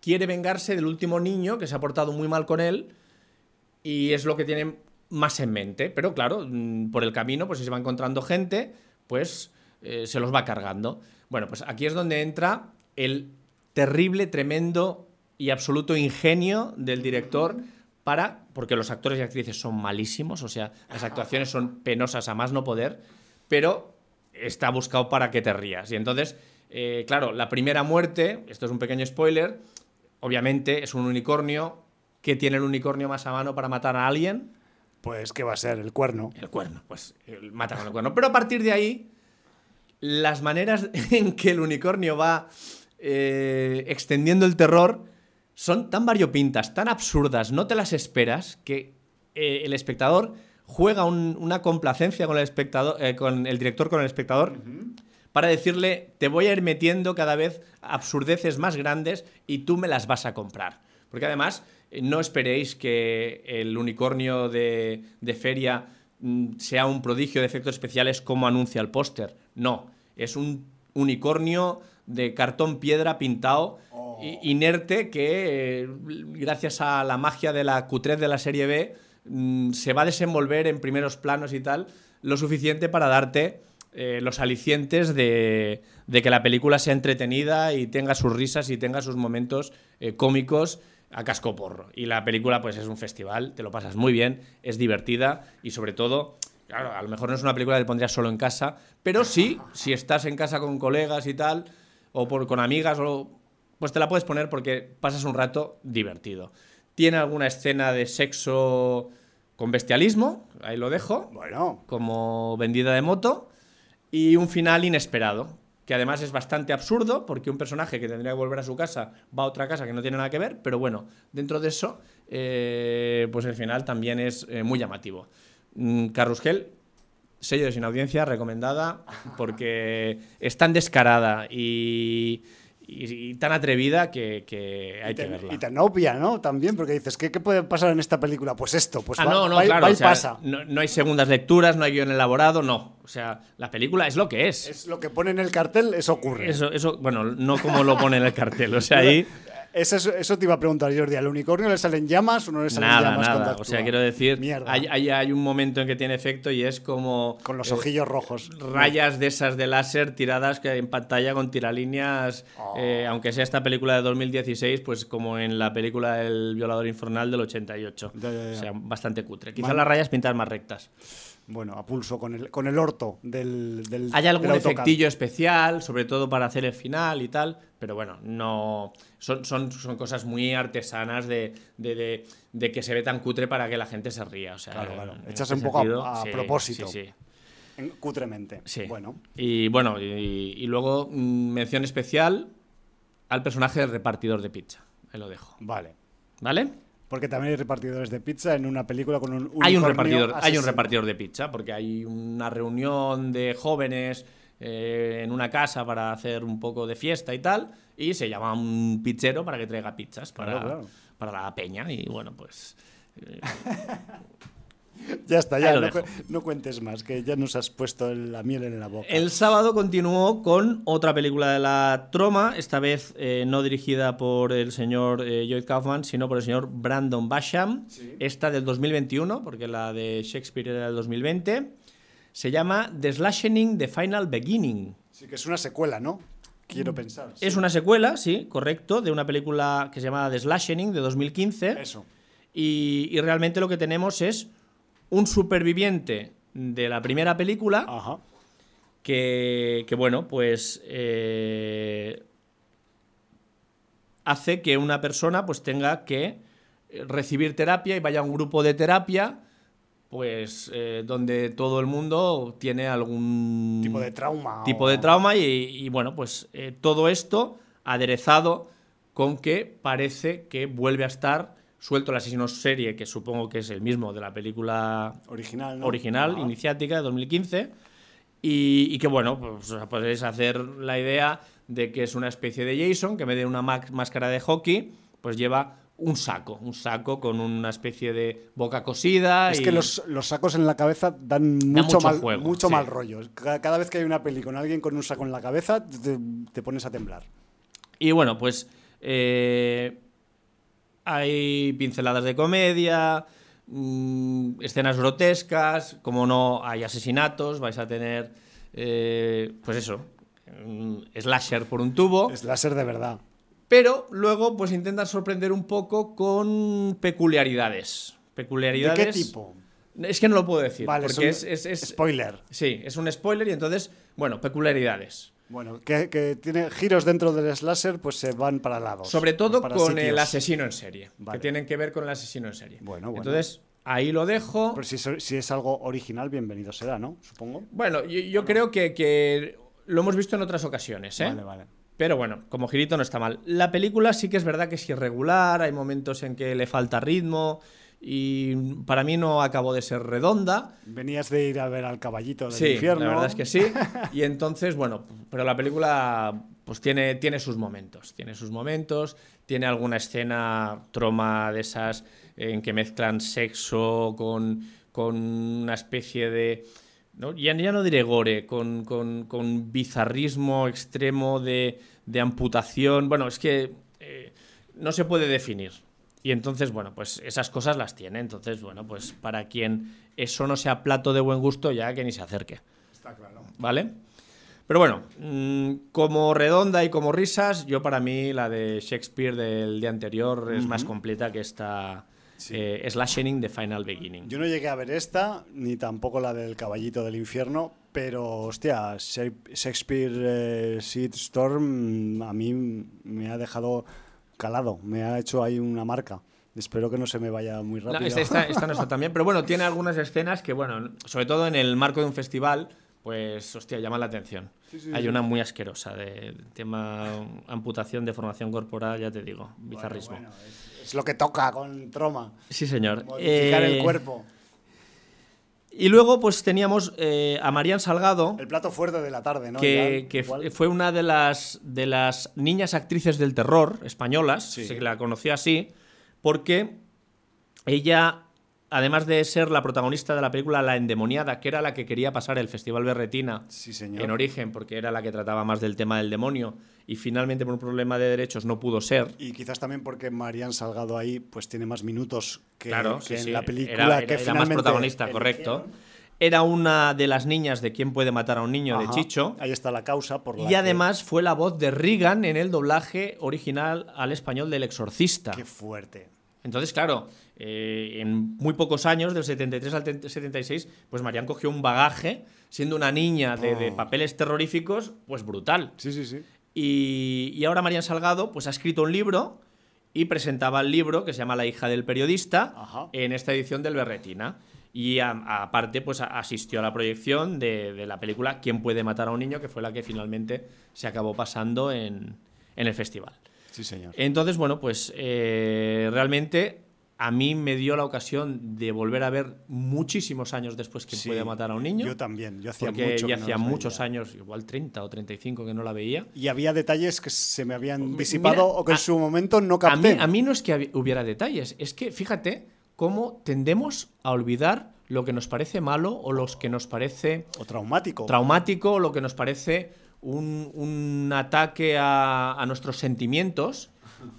quiere vengarse del último niño que se ha portado muy mal con él y es lo que tiene más en mente. Pero claro, mm, por el camino, pues si se va encontrando gente, pues eh, se los va cargando. Bueno, pues aquí es donde entra el terrible, tremendo y absoluto ingenio del director para, porque los actores y actrices son malísimos, o sea, las actuaciones son penosas a más no poder, pero está buscado para que te rías. Y entonces, eh, claro, la primera muerte, esto es un pequeño spoiler, obviamente es un unicornio. ¿Qué tiene el unicornio más a mano para matar a alguien? Pues, ¿qué va a ser? El cuerno. El cuerno, pues mata con el cuerno. Pero a partir de ahí, las maneras en que el unicornio va eh, extendiendo el terror son tan variopintas, tan absurdas, no te las esperas, que eh, el espectador juega un- una complacencia con el, espectador, eh, con el director, con el espectador, para decirle, te voy a ir metiendo cada vez absurdeces más grandes y tú me las vas a comprar. Porque además, eh, no esperéis que el unicornio de, de feria mm, sea un prodigio de efectos especiales como anuncia el póster. No, es un unicornio de cartón piedra pintado i- inerte que, eh, gracias a la magia de la Q3 de la serie B, mm, se va a desenvolver en primeros planos y tal, lo suficiente para darte eh, los alicientes de, de que la película sea entretenida y tenga sus risas y tenga sus momentos eh, cómicos a casco porro. Y la película, pues es un festival, te lo pasas muy bien, es divertida y sobre todo, claro, a lo mejor no es una película que pondrías solo en casa, pero sí, si estás en casa con colegas y tal, o por, con amigas, o, pues te la puedes poner porque pasas un rato divertido. Tiene alguna escena de sexo con bestialismo, ahí lo dejo Bueno, como vendida de moto y un final inesperado, que además es bastante absurdo porque un personaje que tendría que volver a su casa va a otra casa que no tiene nada que ver, pero bueno, dentro de eso, eh, pues el final también es eh, muy llamativo. Mm, Carrusel, sello de sin audiencia, recomendada, porque es tan descarada y, y- y tan atrevida que, que hay y que verla. y tan obvia, ¿no? También, porque dices, ¿qué, qué puede pasar en esta película? Pues esto, pues Ah, va, no, no, va claro. va y o sea, pasa. No, no hay segundas lecturas, no hay guion elaborado, no. O sea, la película es lo que es. Es lo que pone en el cartel, eso ocurre. Eso, eso, bueno, no como lo pone en el cartel. O sea, ahí Eso, eso- te iba a preguntar, Jordi. ¿Al unicornio le salen llamas o no le salen nada, llamas nada. O sea, quiero decir, hay, hay, hay un momento en que tiene efecto y es como Con los eh, ojillos rojos. rayas de esas de láser tiradas que en pantalla con tiralíneas, Oh. eh, aunque sea esta película de 2016, pues como en la película El violador infernal del 88. Ya, ya, ya. O sea, bastante cutre. Quizá Man- las rayas pintadas más rectas. Bueno, a pulso, con el, con el orto del, del Hay algún del efectillo especial, sobre todo para hacer el final y tal, pero bueno, no. Son, son, son cosas muy artesanas de, de, de- de que se ve tan cutre para que la gente se ría. O sea, Claro, claro. ese un poco a- sentido, a sí, propósito. Sí, sí. En- Cutremente. sí. Bueno, Y bueno, y, y luego mm, mención especial al personaje del repartidor de pizza. Ahí lo dejo. vale. ¿Vale? Porque también hay repartidores de pizza en una película con un hay un repartidor, hay un repartidor de pizza, porque hay una reunión de jóvenes eh, en una casa para hacer un poco de fiesta y tal, y se llama un pizzero para que traiga pizzas para, Claro, claro. para la peña, y bueno, pues... eh, Ya está, ya. No, cu- no cuentes más, que ya nos has puesto la miel en la boca. El sábado continuó con otra película de la Troma, esta vez eh, no dirigida por el señor eh, Lloyd Kaufman, sino por el señor Brandon Basham. Esta del 2021, porque la de Shakespeare era del 2020. Se llama The Slashing The Final Beginning. Sí, que es una secuela, ¿no? Quiero pensar. Es una secuela, sí, correcto, de una película que se llama The Slashing de 2015. Eso. Y, y realmente lo que tenemos es un superviviente de la primera película Ajá. que, que, bueno, pues eh, hace que una persona pues tenga que eh, recibir terapia y vaya a un grupo de terapia pues eh, donde todo el mundo tiene algún Tipo de trauma. tipo o- de trauma y, y, bueno, pues eh, todo esto aderezado con que parece que vuelve a estar suelto el asesino serie, que supongo que es el mismo de la película Original, ¿no? original, Ajá. iniciática de 2015, y, y que bueno, pues os podéis hacer la idea de que es una especie de Jason que en vez de una máscara de hockey, pues lleva un saco, un saco con una especie de boca cosida. Es y- que los, los sacos en la cabeza dan Da mucho, mucho mal, juego, mucho sí. mal rollo. Cada, cada vez que hay una peli con alguien con un saco en la cabeza, te, te pones a temblar. Y bueno, pues eh, hay pinceladas de comedia, mm, escenas grotescas, como no hay asesinatos, vais a tener, eh, pues eso, mm, slasher por un tubo, Es láser de verdad. pero luego pues intentan sorprender un poco con peculiaridades. ¿De Peculiaridades. qué tipo? Es que no lo puedo decir, Vale, porque es- Spoiler. Sí, es un spoiler y entonces, bueno, peculiaridades. Bueno, que, que tiene giros dentro del slasher, pues se van para lados. Sobre todo para con sitios. el asesino en serie, Vale. que tienen que ver con el asesino en serie. Bueno, bueno. Entonces, ahí lo dejo. Pero si, es algo original, bienvenido será, ¿no? Supongo. Bueno, yo, yo creo que, que lo hemos visto en otras ocasiones, ¿eh? Vale, vale. Pero bueno, como girito no está mal. La película sí que es verdad que es irregular, hay momentos en que le falta ritmo y para mí no acabó de ser redonda. Venías de ir a ver al caballito del Sí, infierno. la verdad es que sí. Y entonces, bueno, pero la película pues tiene, tiene sus momentos. Tiene sus momentos, tiene alguna escena troma de esas en que mezclan sexo con, con una especie de... ¿no? Ya, ya no diré gore, con, con- con bizarrismo extremo de, de amputación. Bueno, es que eh, no se puede definir. Y entonces, bueno, pues esas cosas las tiene. Entonces, bueno, pues para quien eso no sea plato de buen gusto, ya que ni se acerque. Está claro. ¿Vale? Pero bueno, mm, como redonda y como risas, yo para mí la de Shakespeare del día anterior es más completa que esta eh, Slashing the Final Beginning. Yo no llegué a ver esta, ni tampoco la del caballito del infierno, pero hostia, Shak- Shakespeare eh, Seed Storm a mí me ha dejado calado, me ha hecho ahí una marca. Espero que no se me vaya muy No, rápido. esta, esta- esta no está tan bien, pero bueno, tiene algunas escenas que, bueno, sobre todo en el marco de un festival, pues, hostia, llaman la atención. Hay una muy asquerosa de tema amputación, deformación corporal, ya te digo, bizarrismo. Bueno, es, es lo que toca con Troma, Sí, señor. modificar Eh, el cuerpo. Y luego, pues teníamos eh, a Marian Salgado, El plato fuerte de la tarde, ¿no? que, fue una de las, de las niñas actrices del terror españolas, Sí. se la conoció así, porque ella, además de ser la protagonista de la película La Endemoniada, que era la que quería pasar el Festival Berretina Sí, señor. en origen, porque era la que trataba más del tema del demonio, y finalmente por un problema de derechos no pudo ser. Y quizás también porque Marian Salgado ahí pues tiene más minutos que, claro, que sí, en sí, la película era, era- que era más finalmente protagonista, correcto. Era una de las niñas de quién puede matar a un niño de Chicho. Ahí está la causa por la Y que- además fue la voz de Regan en el doblaje original al español del Exorcista. Qué fuerte. Entonces, claro, eh, en muy pocos años, del 73 al 76, pues Marian cogió un bagaje, siendo una niña de, de Oh. papeles terroríficos, pues brutal. Sí, sí, sí. Y, y ahora Marian Salgado pues ha escrito un libro y presentaba el libro que se llama La hija del periodista Ajá. en esta edición del Berretina. Y aparte pues asistió a la proyección de, de la película ¿Quién puede matar a un niño? que fue la que finalmente se acabó pasando en, en el festival. Sí, señor. Entonces, bueno, pues eh, realmente a mí me dio la ocasión de volver a ver muchísimos años después ¿Quién Sí, puede matar a un niño? Yo también. Yo hacía porque mucho que ya no hacía las muchos veía. años, igual 30 o 35 que no la veía. Y había detalles que se me habían disipado mira, o que en a- su momento no A capté. mí, a mí no es que hubiera detalles, es que fíjate cómo tendemos a olvidar lo que nos parece malo o los que nos parece O traumático. traumático lo que nos parece un, un ataque a, a nuestros sentimientos.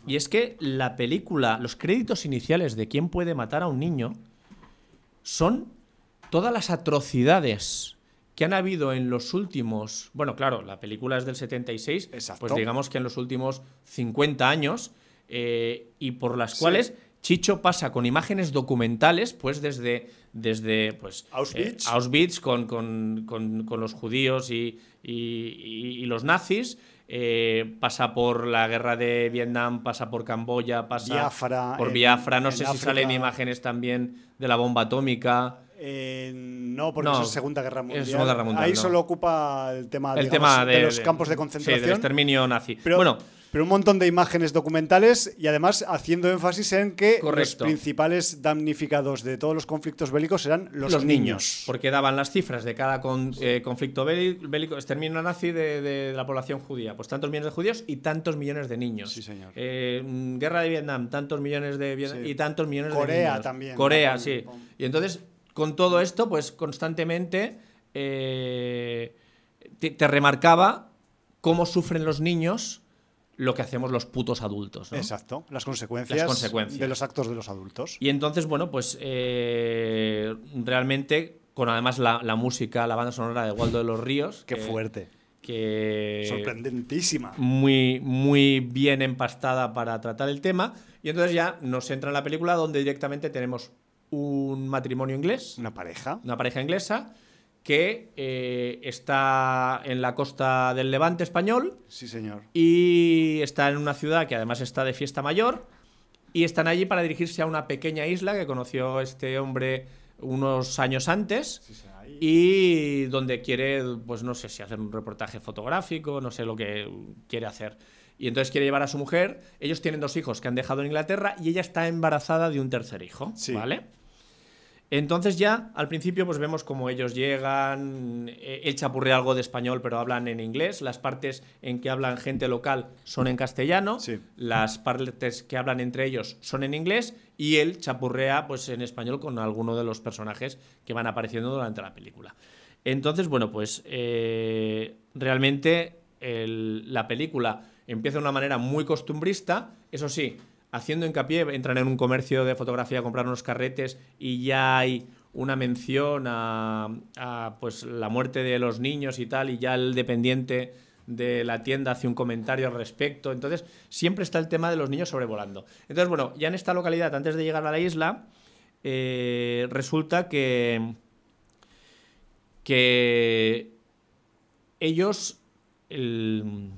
Y es que la película, los créditos iniciales de quién puede matar a un niño son todas las atrocidades que han habido en los últimos, bueno, claro, la película es del 76, Exacto. pues digamos que en los últimos 50 años, eh, y por las cuales Chicho pasa con imágenes documentales, pues desde, desde pues, Auschwitz. eh, Auschwitz con, con- con- con los judíos y, y- y- y los nazis, eh, pasa por la guerra de Vietnam, pasa por Camboya, pasa Biafra, por en- Biafra, no sé si África. salen imágenes también de la bomba atómica. Eh, no, porque No, eso es Segunda Guerra Mundial. Segunda Guerra Mundial, Ahí no. solo ocupa el tema, El digamos, tema de, de, los campos de Sí, concentración. del exterminio nazi. Pero, bueno, pero un montón de imágenes documentales y además haciendo énfasis en que los principales damnificados de todos los conflictos bélicos eran los, niños. Porque daban las cifras de cada con- eh, conflicto béli- bélico, exterminio nazi de, de la población judía. Pues tantos millones de judíos y tantos millones de niños. Sí, señor. Eh, mm, guerra de Vietnam, tantos millones de Vietnam Sí. y tantos millones de Corea niños. también, Corea, ¿no? Con- sí. Y entonces, con todo esto, pues constantemente eh, te, te remarcaba cómo sufren los niños lo que hacemos los putos adultos. ¿no? Exacto, las consecuencias, Las consecuencias. de los actos de los adultos. Y entonces, bueno, pues eh, realmente, con además la, la música, la banda sonora de Waldo de los Ríos. Qué que- fuerte, Que sorprendentísima. muy, muy bien empastada para tratar el tema. Y entonces ya nos entra en la película donde directamente tenemos un matrimonio inglés, Una pareja. una pareja inglesa, que eh, está en la costa del Levante español Sí, señor. y está en una ciudad que además está de fiesta mayor y están allí para dirigirse a una pequeña isla que conoció este hombre unos años antes y donde quiere, pues no sé si hacer un reportaje fotográfico, no sé lo que quiere hacer. Y entonces quiere llevar a su mujer. Ellos tienen dos hijos que han dejado en Inglaterra y ella está embarazada de un tercer hijo, Sí. ¿vale? Entonces ya al principio pues vemos como ellos llegan, eh, él chapurrea algo de español pero hablan en inglés, las partes en que hablan gente local son en castellano, Sí. las partes que hablan entre ellos son en inglés y él chapurrea pues en español con alguno de los personajes que van apareciendo durante la película. Entonces, bueno, pues eh, realmente el- la película empieza de una manera muy costumbrista, eso sí, haciendo hincapié, entran en un comercio de fotografía a comprar unos carretes y ya hay una mención a, pues la muerte de los niños y tal, y ya el dependiente de la tienda hace un comentario al respecto. Entonces, siempre está el tema de los niños sobrevolando. Entonces, bueno, ya en esta localidad, antes de llegar a la isla, eh, resulta que, que ellos, el-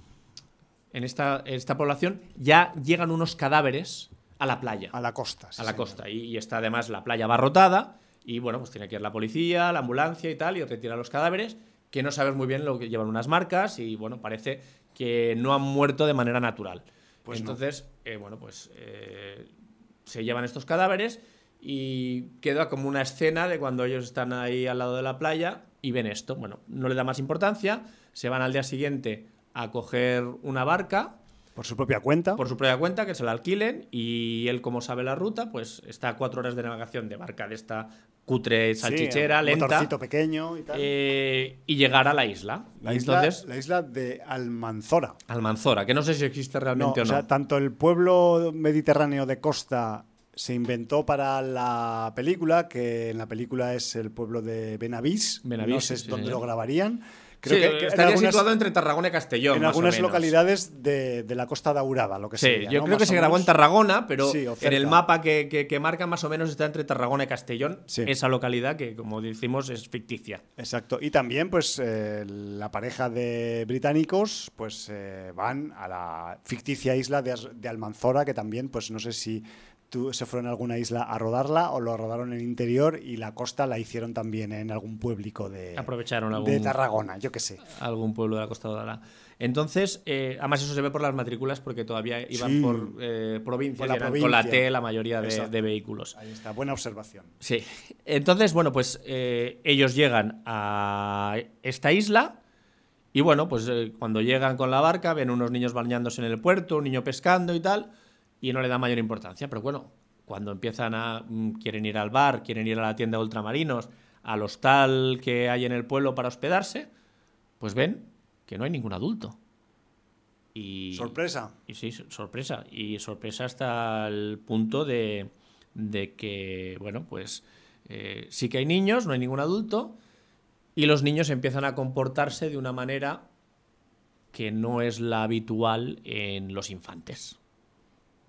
en esta, esta población, ya llegan unos cadáveres a la playa A la costa. sí, a la señor. costa. Y, y está además la playa abarrotada. Y bueno, pues tiene que ir la policía, la ambulancia y tal, y retira los cadáveres, que no sabes muy bien lo que llevan unas marcas, y bueno, parece que no han muerto de manera natural. Pues no. Entonces, eh, bueno, pues eh, se llevan estos cadáveres y queda como una escena de cuando ellos están ahí al lado de la playa y ven esto. Bueno, no le da más importancia, se van al día siguiente a coger una barca Por su propia cuenta. por su propia cuenta, que se la alquilen y él, como sabe la ruta, pues está a cuatro horas de navegación de barca de esta cutre Sí, salchichera, un lenta, motorcito pequeño y tal. eh, y llegar a la isla. la, isla, Entonces, la isla de Almanzora. Almanzora, que no sé si existe No, realmente o o no. sea, tanto el pueblo mediterráneo de costa se inventó para la película, que en la película es el pueblo de Benavís. Benavís, no sé sí, señor. lo grabarían. Sí, Creo que, estaría algunas, situado entre Tarragona y Castellón. en algunas localidades de, de la costa daurada, lo que Sí, sería, yo ¿no? creo que se grabó en. Tarragona, pero Sí, en el mapa que, que, que marca más o menos está entre Tarragona y Castellón, esa localidad que, como decimos, es ficticia. Exacto. Y también, pues, eh, la pareja de británicos, pues, eh, van a la ficticia isla de, de Almanzora, que también, pues, no sé si tú, se fueron a alguna isla a rodarla o lo rodaron en el interior y la costa la hicieron también en algún pueblico de, Aprovecharon algún, de Tarragona, yo qué sé. algún pueblo de la Costa Dorada. Entonces, eh, además eso se ve por las matrículas porque todavía iban Sí. por eh, provincias, Por la y eran con la provincia. T la mayoría de, de vehículos. Ahí está, buena observación. Sí. Entonces, bueno, pues eh, ellos llegan a esta isla y bueno, pues eh, cuando llegan con la barca ven unos niños bañándose en el puerto, un niño pescando y tal, y no le da mayor importancia. Pero bueno, cuando empiezan a... mm, quieren ir al bar, quieren ir a la tienda de ultramarinos, al hostal que hay en el pueblo para hospedarse, pues ven que no hay ningún adulto. Y, Sorpresa. y sí, sor- sorpresa. Y sorpresa hasta el punto de, de que, bueno, pues eh, sí que hay niños, no hay ningún adulto, y los niños empiezan a comportarse de una manera que no es la habitual en los infantes.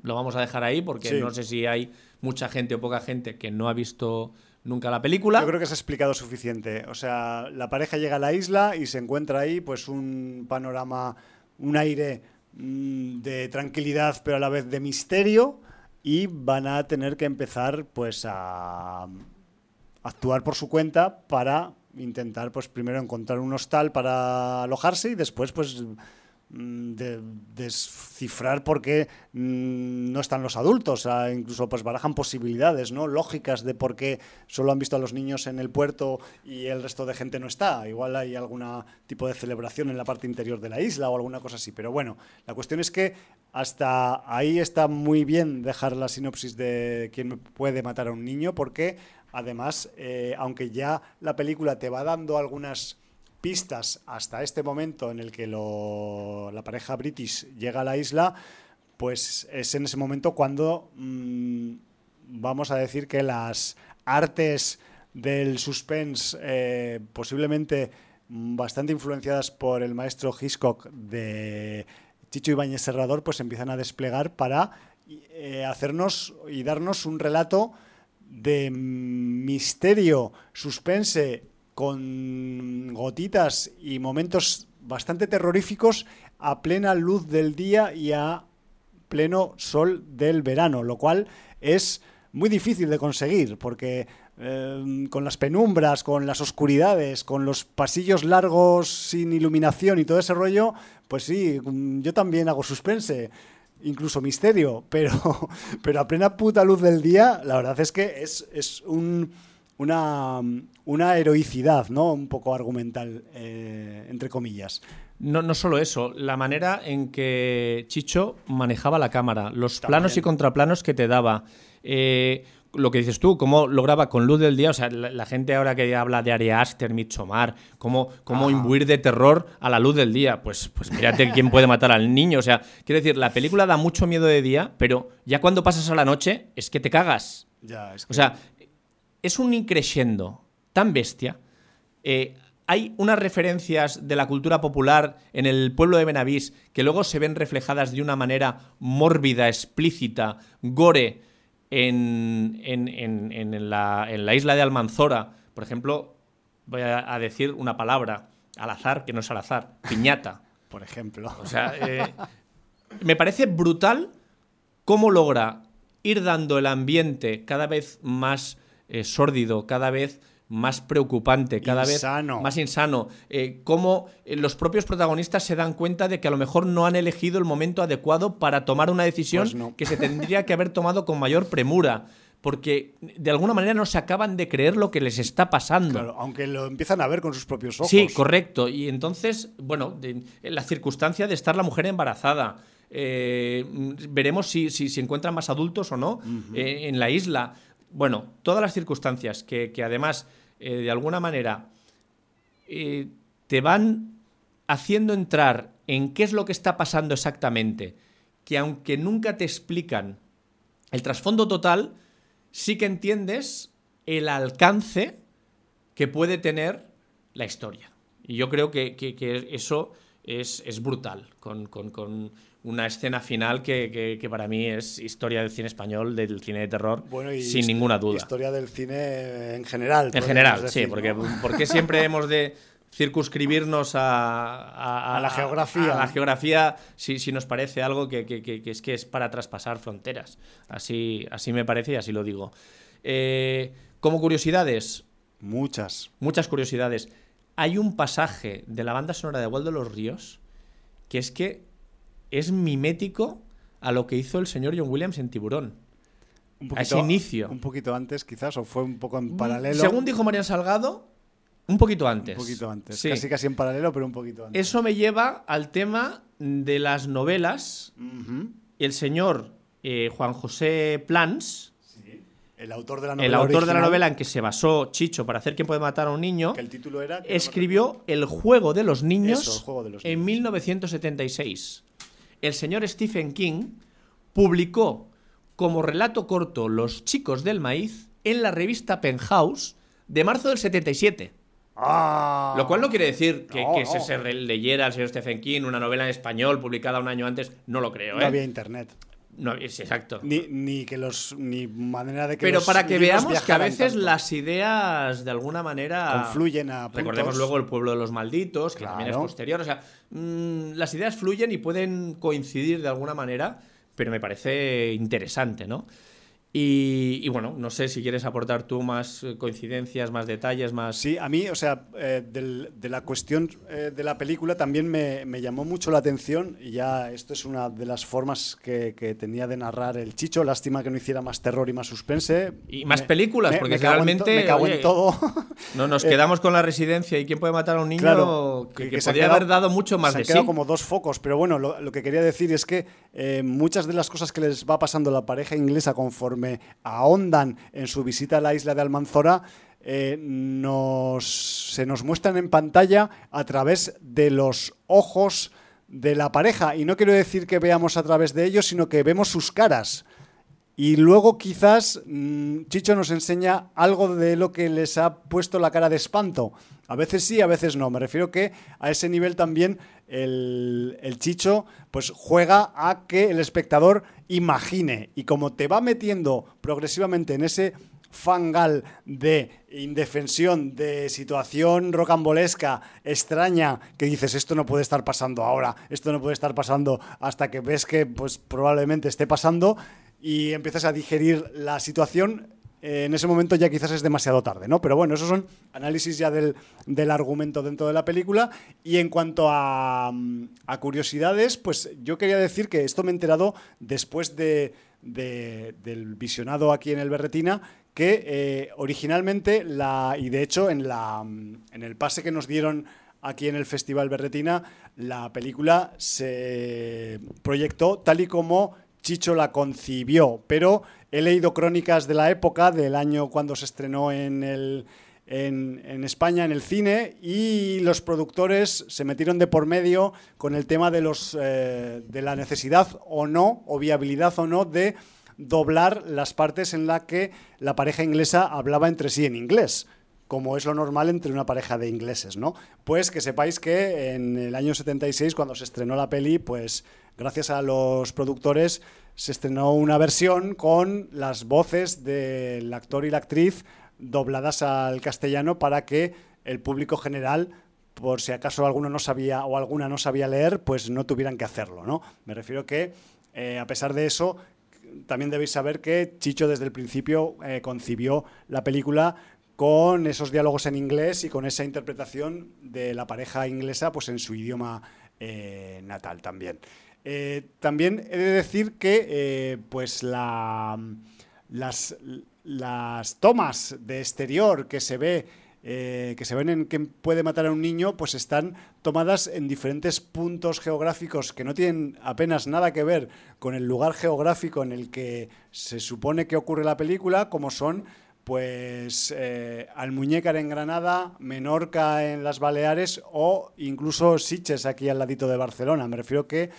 Lo vamos a dejar ahí porque Sí. no sé si hay mucha gente o poca gente que no ha visto nunca la película. Yo creo que se ha explicado suficiente. O sea, la pareja llega a la isla y se encuentra ahí, pues, un panorama, un aire mm, de tranquilidad, pero a la vez de misterio, y van a tener que empezar, pues, a, actuar por su cuenta para intentar, pues primero encontrar un hostal para alojarse y después, pues de, descifrar por qué mm, no están los adultos, incluso pues barajan posibilidades no lógicas de por qué solo han visto a los niños en el puerto y el resto de gente no está. Igual hay algún tipo de celebración en la parte interior de la isla o alguna cosa así. Pero bueno, la cuestión es que hasta ahí está muy bien dejar la sinopsis de quién puede matar a un niño porque además, eh, aunque ya la película te va dando algunas pistas hasta este momento en el que la pareja British llega a la isla, pues es en ese momento cuando mm, vamos a decir que las artes del suspense, eh, posiblemente bastante influenciadas por el maestro Hitchcock de Chicho Ibáñez Serrador, pues empiezan a desplegar para eh, hacernos y darnos un relato de misterio, suspense con gotitas y momentos bastante terroríficos a plena luz del día y a pleno sol del verano, lo cual es muy difícil de conseguir porque eh, con las penumbras, con las oscuridades, con los pasillos largos sin iluminación y todo ese rollo, pues sí, yo también hago suspense, incluso misterio, pero, pero a plena puta luz del día, la verdad es que es, es un una, una heroicidad, ¿no? Un poco argumental, eh, entre comillas. No, no solo eso, la manera en que Chicho manejaba la cámara, los planos y contraplanos que te daba. Eh, lo que dices tú, cómo lograba con luz del día, o sea, la, gente ahora que habla de Ari Aster, Midsommar, cómo, cómo imbuir de terror a la luz del día, pues, pues mírate quién puede matar al niño, o sea, quiero decir, la película da mucho miedo de día, pero ya cuando pasas a la noche es que te cagas. Ya, es O sea, es un increyendo tan bestia. Eh, hay unas referencias de la cultura popular en el pueblo de Benavís que luego se ven reflejadas de una manera mórbida, explícita, gore, en, la, isla de Almanzora. Por ejemplo, voy a, decir una palabra al azar, que no es al azar, piñata. Por ejemplo. O sea, eh, me parece brutal cómo logra ir dando el ambiente cada vez más eh, sórdido, cada vez más preocupante, cada vez más insano. Eh, cómo eh, los propios protagonistas se dan cuenta de que a lo mejor no han elegido el momento adecuado para tomar una decisión pues que se tendría que haber tomado con mayor premura. Porque de alguna manera no se acaban de creer lo que les está pasando. Claro, aunque lo empiezan a ver con sus propios ojos. Sí, correcto. Y entonces, bueno, la circunstancia de estar la mujer embarazada. veremos si, si, encuentran más adultos o no en la isla bueno, todas las circunstancias que, además, eh, de alguna manera, eh, te van haciendo entrar en qué es lo que está pasando exactamente, que aunque nunca te explican el trasfondo total, sí que entiendes el alcance que puede tener la historia. Y yo creo que, eso es, brutal, con, una escena final que, para mí es historia del cine español, del cine de terror, sin ninguna duda. Historia del cine en general. En general, sí, porque, porque siempre hemos de circunscribirnos a, a, la geografía. A, la geografía, si, si, nos parece algo que, es que es para traspasar fronteras. Así, así me parece y así lo digo. Eh, como curiosidades. Muchas. Muchas curiosidades. Hay un pasaje de la banda sonora de Waldo de los Ríos que es que es mimético a lo que hizo el señor John Williams en Tiburón. a ese inicio. Un poquito antes, quizás, o fue un poco en mm, paralelo. Según dijo María Salgado, un poquito antes. Un poquito antes. Casi casi en paralelo, pero un poquito antes. Eso me lleva al tema de las novelas. El señor eh, Juan José Plans el autor de la novela. El autor de la novela en que se basó Chicho para hacer quien puede matar a un niño. el título era. Escribió El juego de los niños en 1976. El señor Stephen King publicó como relato corto Los chicos del maíz en la revista Penthouse de marzo del 77. Ah. Lo cual no quiere decir que, se, leyera al señor Stephen King una novela en español publicada un año antes. No lo creo, ¿eh? No había internet. No, es exacto. Ni, que los. Ni manera de que. Pero para que veamos que a veces las ideas de alguna manera. Confluyen a. Recordemos luego el pueblo de los malditos, que también es posterior. O sea, mm, las ideas fluyen y pueden coincidir de alguna manera, pero me parece interesante, ¿no? Y, bueno, no sé si quieres aportar tú más eh, coincidencias, más detalles, más... Sí, a mí, o sea, eh, de la cuestión eh, de la película también me, llamó mucho la atención y ya esto es una de las formas que, tenía de narrar el Chicho. Lástima que no hiciera más terror y más suspense. Y más películas, porque realmente... Me cago en todo. No, nos quedamos con la residencia y quién puede matar a un niño que, que, podría haber dado mucho más se de han quedado como dos focos, pero bueno, lo, lo, que quería decir es que muchas de las cosas que les va pasando a la pareja inglesa conforme me ahondan en su visita a la isla de Almanzora, eh, se nos muestran en pantalla a través de los ojos de la pareja. Y no quiero decir que veamos a través de ellos, sino que vemos sus caras. Y luego quizás mm, Chicho nos enseña algo de lo que les ha puesto la cara de espanto. A veces sí, a veces no. Me refiero que a ese nivel también el, Chicho pues juega a que el espectador imagine. Y como te va metiendo progresivamente en ese fangal de indefensión, de situación rocambolesca, extraña, que dices, esto no puede estar pasando ahora, esto no puede estar pasando hasta que ves que pues probablemente esté pasando y empiezas a digerir la situación, eh, en ese momento ya quizás es demasiado tarde, ¿no? Pero bueno, esos son análisis ya del, argumento dentro de la película. Y en cuanto a, curiosidades, pues yo quería decir que esto me he enterado después de, del visionado aquí en el Berretina, que eh, originalmente, la, y de hecho en, la, en el pase que nos dieron aquí en el Festival Berretina, la película se proyectó tal y como Chicho la concibió, pero he leído crónicas de la época, del año cuando se estrenó en, el, en, España, en el cine, y los productores se metieron de por medio con el tema de, los, eh, de la necesidad o no, o viabilidad o no, de doblar las partes en las que la pareja inglesa hablaba entre sí en inglés como es lo normal entre una pareja de ingleses, ¿no? Pues que sepáis que en el año 76, cuando se estrenó la peli, pues gracias a los productores, se estrenó una versión con las voces del actor y la actriz dobladas al castellano para que el público general por si acaso alguno no sabía o alguna no sabía leer, pues no tuvieran que hacerlo, ¿no? Me refiero que, eh, a pesar de eso, también debéis saber que Chicho desde el principio eh, concibió la película con esos diálogos en inglés y con esa interpretación de la pareja inglesa pues en su idioma eh, natal también. Eh, también he de decir que eh, pues las, las, tomas de exterior que se ve eh, que se ven en que puede matar a un niño, pues están tomadas en diferentes puntos geográficos que no tienen apenas nada que ver con el lugar geográfico en el que se supone que ocurre la película, como son pues Almuñécar en Granada, Menorca en las Baleares o incluso Siches aquí al ladito de Barcelona. Me refiero que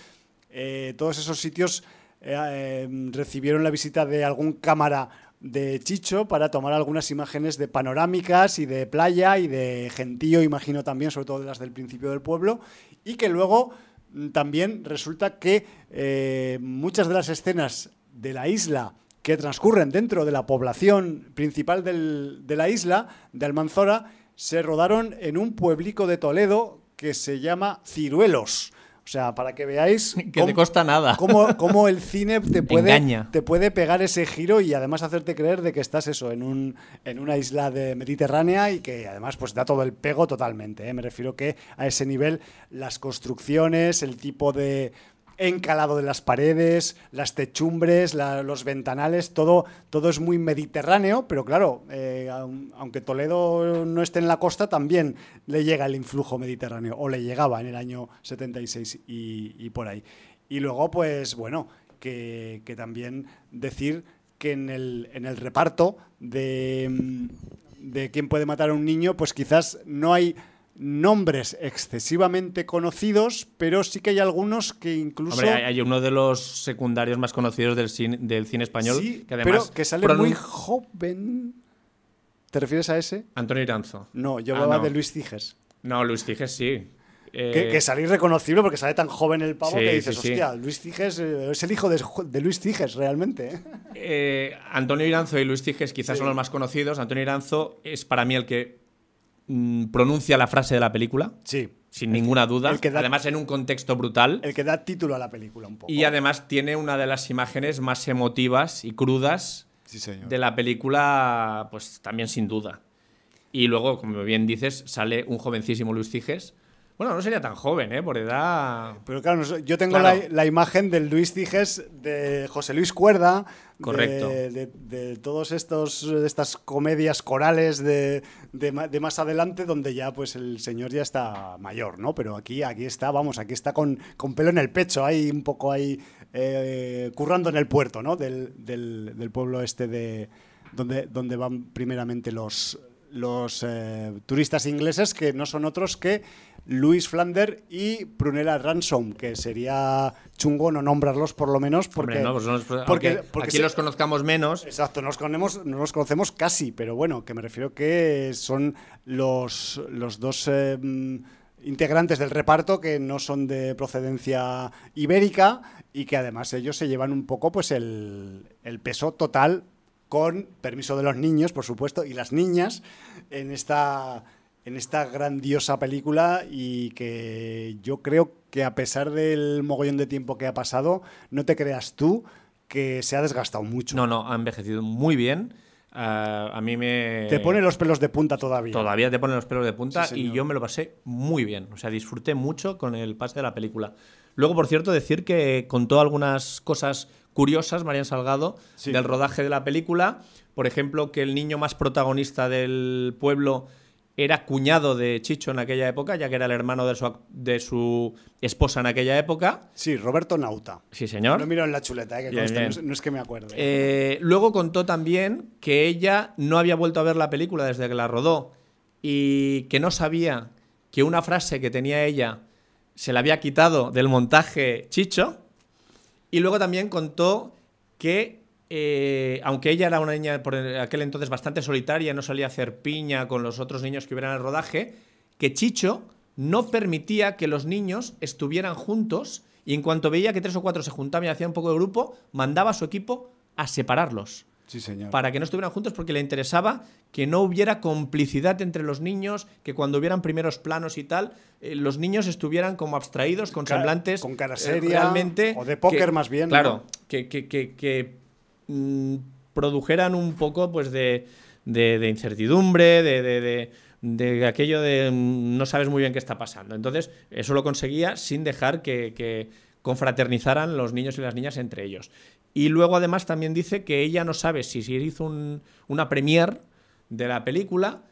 eh, todos esos sitios eh, eh, recibieron la visita de algún cámara de Chicho para tomar algunas imágenes de panorámicas y de playa y de gentío, imagino también, sobre todo de las del principio del pueblo, y que luego mm, también resulta que muchas de las escenas de la isla que transcurren dentro de la población principal de la isla, de Almanzora, se rodaron en un pueblico de Toledo que se llama Ciruelos. O sea, para que veáis... Que te costa nada. Cómo, el cine te puede, te puede pegar ese giro y además hacerte creer de que estás eso, en, un, en una isla de mediterránea y que además pues da todo el pego totalmente. ¿eh? Me refiero que a ese nivel las construcciones, el tipo de, encalado de las paredes, las techumbres, los ventanales, todo, todo es muy mediterráneo, pero claro, eh, aunque Toledo no esté en la costa, también le llega el influjo mediterráneo, o le llegaba en el año 76 y, por ahí. Y luego, pues bueno, que, también decir que en el, en el reparto de, de quién puede matar a un niño, pues quizás no hay nombres excesivamente conocidos, pero sí que hay algunos que incluso... Hombre, hay uno de los secundarios más conocidos del cine, del cine español, que además... Pero que sale muy joven... ¿Te refieres a ese? Antonio Iranzo. No, yo ah, hablaba de Luis Ciges. No, Luis Ciges sí. Que, que salís reconocible porque sale tan joven el pavo que dices, hostia, Luis Ciges eh, es el hijo de, Luis Ciges realmente. ¿eh? Eh, Antonio Iranzo y Luis Ciges quizás son los más conocidos. Antonio Iranzo es para mí el que Mm, pronuncia la frase de la película. Sí. Sin ninguna duda. además, en un contexto brutal. El que da título a la película un poco. Y además tiene una de las imágenes más emotivas y crudas Sí, señor. de la película, pues también sin duda. Y luego, como bien dices, sale un jovencísimo Luis Ciges. Bueno, no sería tan joven, ¿eh? Por edad. Pero claro, yo tengo Claro. la, la imagen del Luis Ciges, de José Luis Cuerda, de- Correcto. de, de todos estos de estas comedias corales de, de de más adelante, donde ya pues el señor ya está mayor, ¿no? Pero aquí, aquí está, vamos, aquí está con, con pelo en el pecho, ahí un poco ahí eh, currando en el puerto, ¿no? Del, del- del pueblo este de donde, donde van primeramente los los eh, turistas ingleses que no son otros que Louis Flander y Prunella Ransom, que sería chungo no nombrarlos por lo menos porque... Hombre, no, pues no los- porque- aquí los conozcamos menos. Exacto, nos conocemos, no nos conocemos casi, pero bueno, que me refiero que son los, los dos eh, mm, integrantes del reparto que no son de procedencia ibérica y que además ellos se llevan un poco pues el, el peso total con permiso de los niños, por supuesto, y las niñas en esta, en esta grandiosa película y que yo creo que a pesar del mogollón de tiempo que ha pasado, no te creas tú que se ha desgastado mucho. No, no, ha envejecido muy bien. Ah, a mí me. Te pone los pelos de punta todavía. Todavía te ponen los pelos de punta Sí, y yo me lo pasé muy bien. O sea, disfruté mucho con el pase de la película. Luego, por cierto, decir que contó algunas cosas curiosas, Marian Salgado, Sí. del rodaje de la película. Por ejemplo, que el niño más protagonista del pueblo era cuñado de Chicho en aquella época, ya que era el hermano de su, de su esposa en aquella época. Sí, Roberto Nauta. Sí, señor. No miro en la chuleta, eh, que Bien, conste, bien. No, es, no es que me acuerde. Eh, luego contó también que ella no había vuelto a ver la película desde que la rodó y que no sabía que una frase que tenía ella se la había quitado del montaje Chicho. Y luego también contó que, eh, aunque ella era una niña por aquel entonces bastante solitaria, no salía a hacer piña con los otros niños que hubieran en el rodaje, que Chicho no permitía que los niños estuvieran juntos y en cuanto veía que tres o cuatro se juntaban y hacían un poco de grupo, mandaba a su equipo a separarlos sí, señor. para que no estuvieran juntos porque le interesaba que no hubiera complicidad entre los niños, que cuando hubieran primeros planos y tal, eh, los niños estuvieran como abstraídos, con semblantes con cara eh, seria, realmente o de póker que- más bien, Claro, ¿no? que, que- que- produjeran un poco pues de, incertidumbre, de, aquello de mm, no sabes muy bien qué está pasando. Entonces, eso lo conseguía sin dejar que, confraternizaran los niños y las niñas entre ellos. Y luego además también dice que ella no sabe si se hizo un- una premier de la película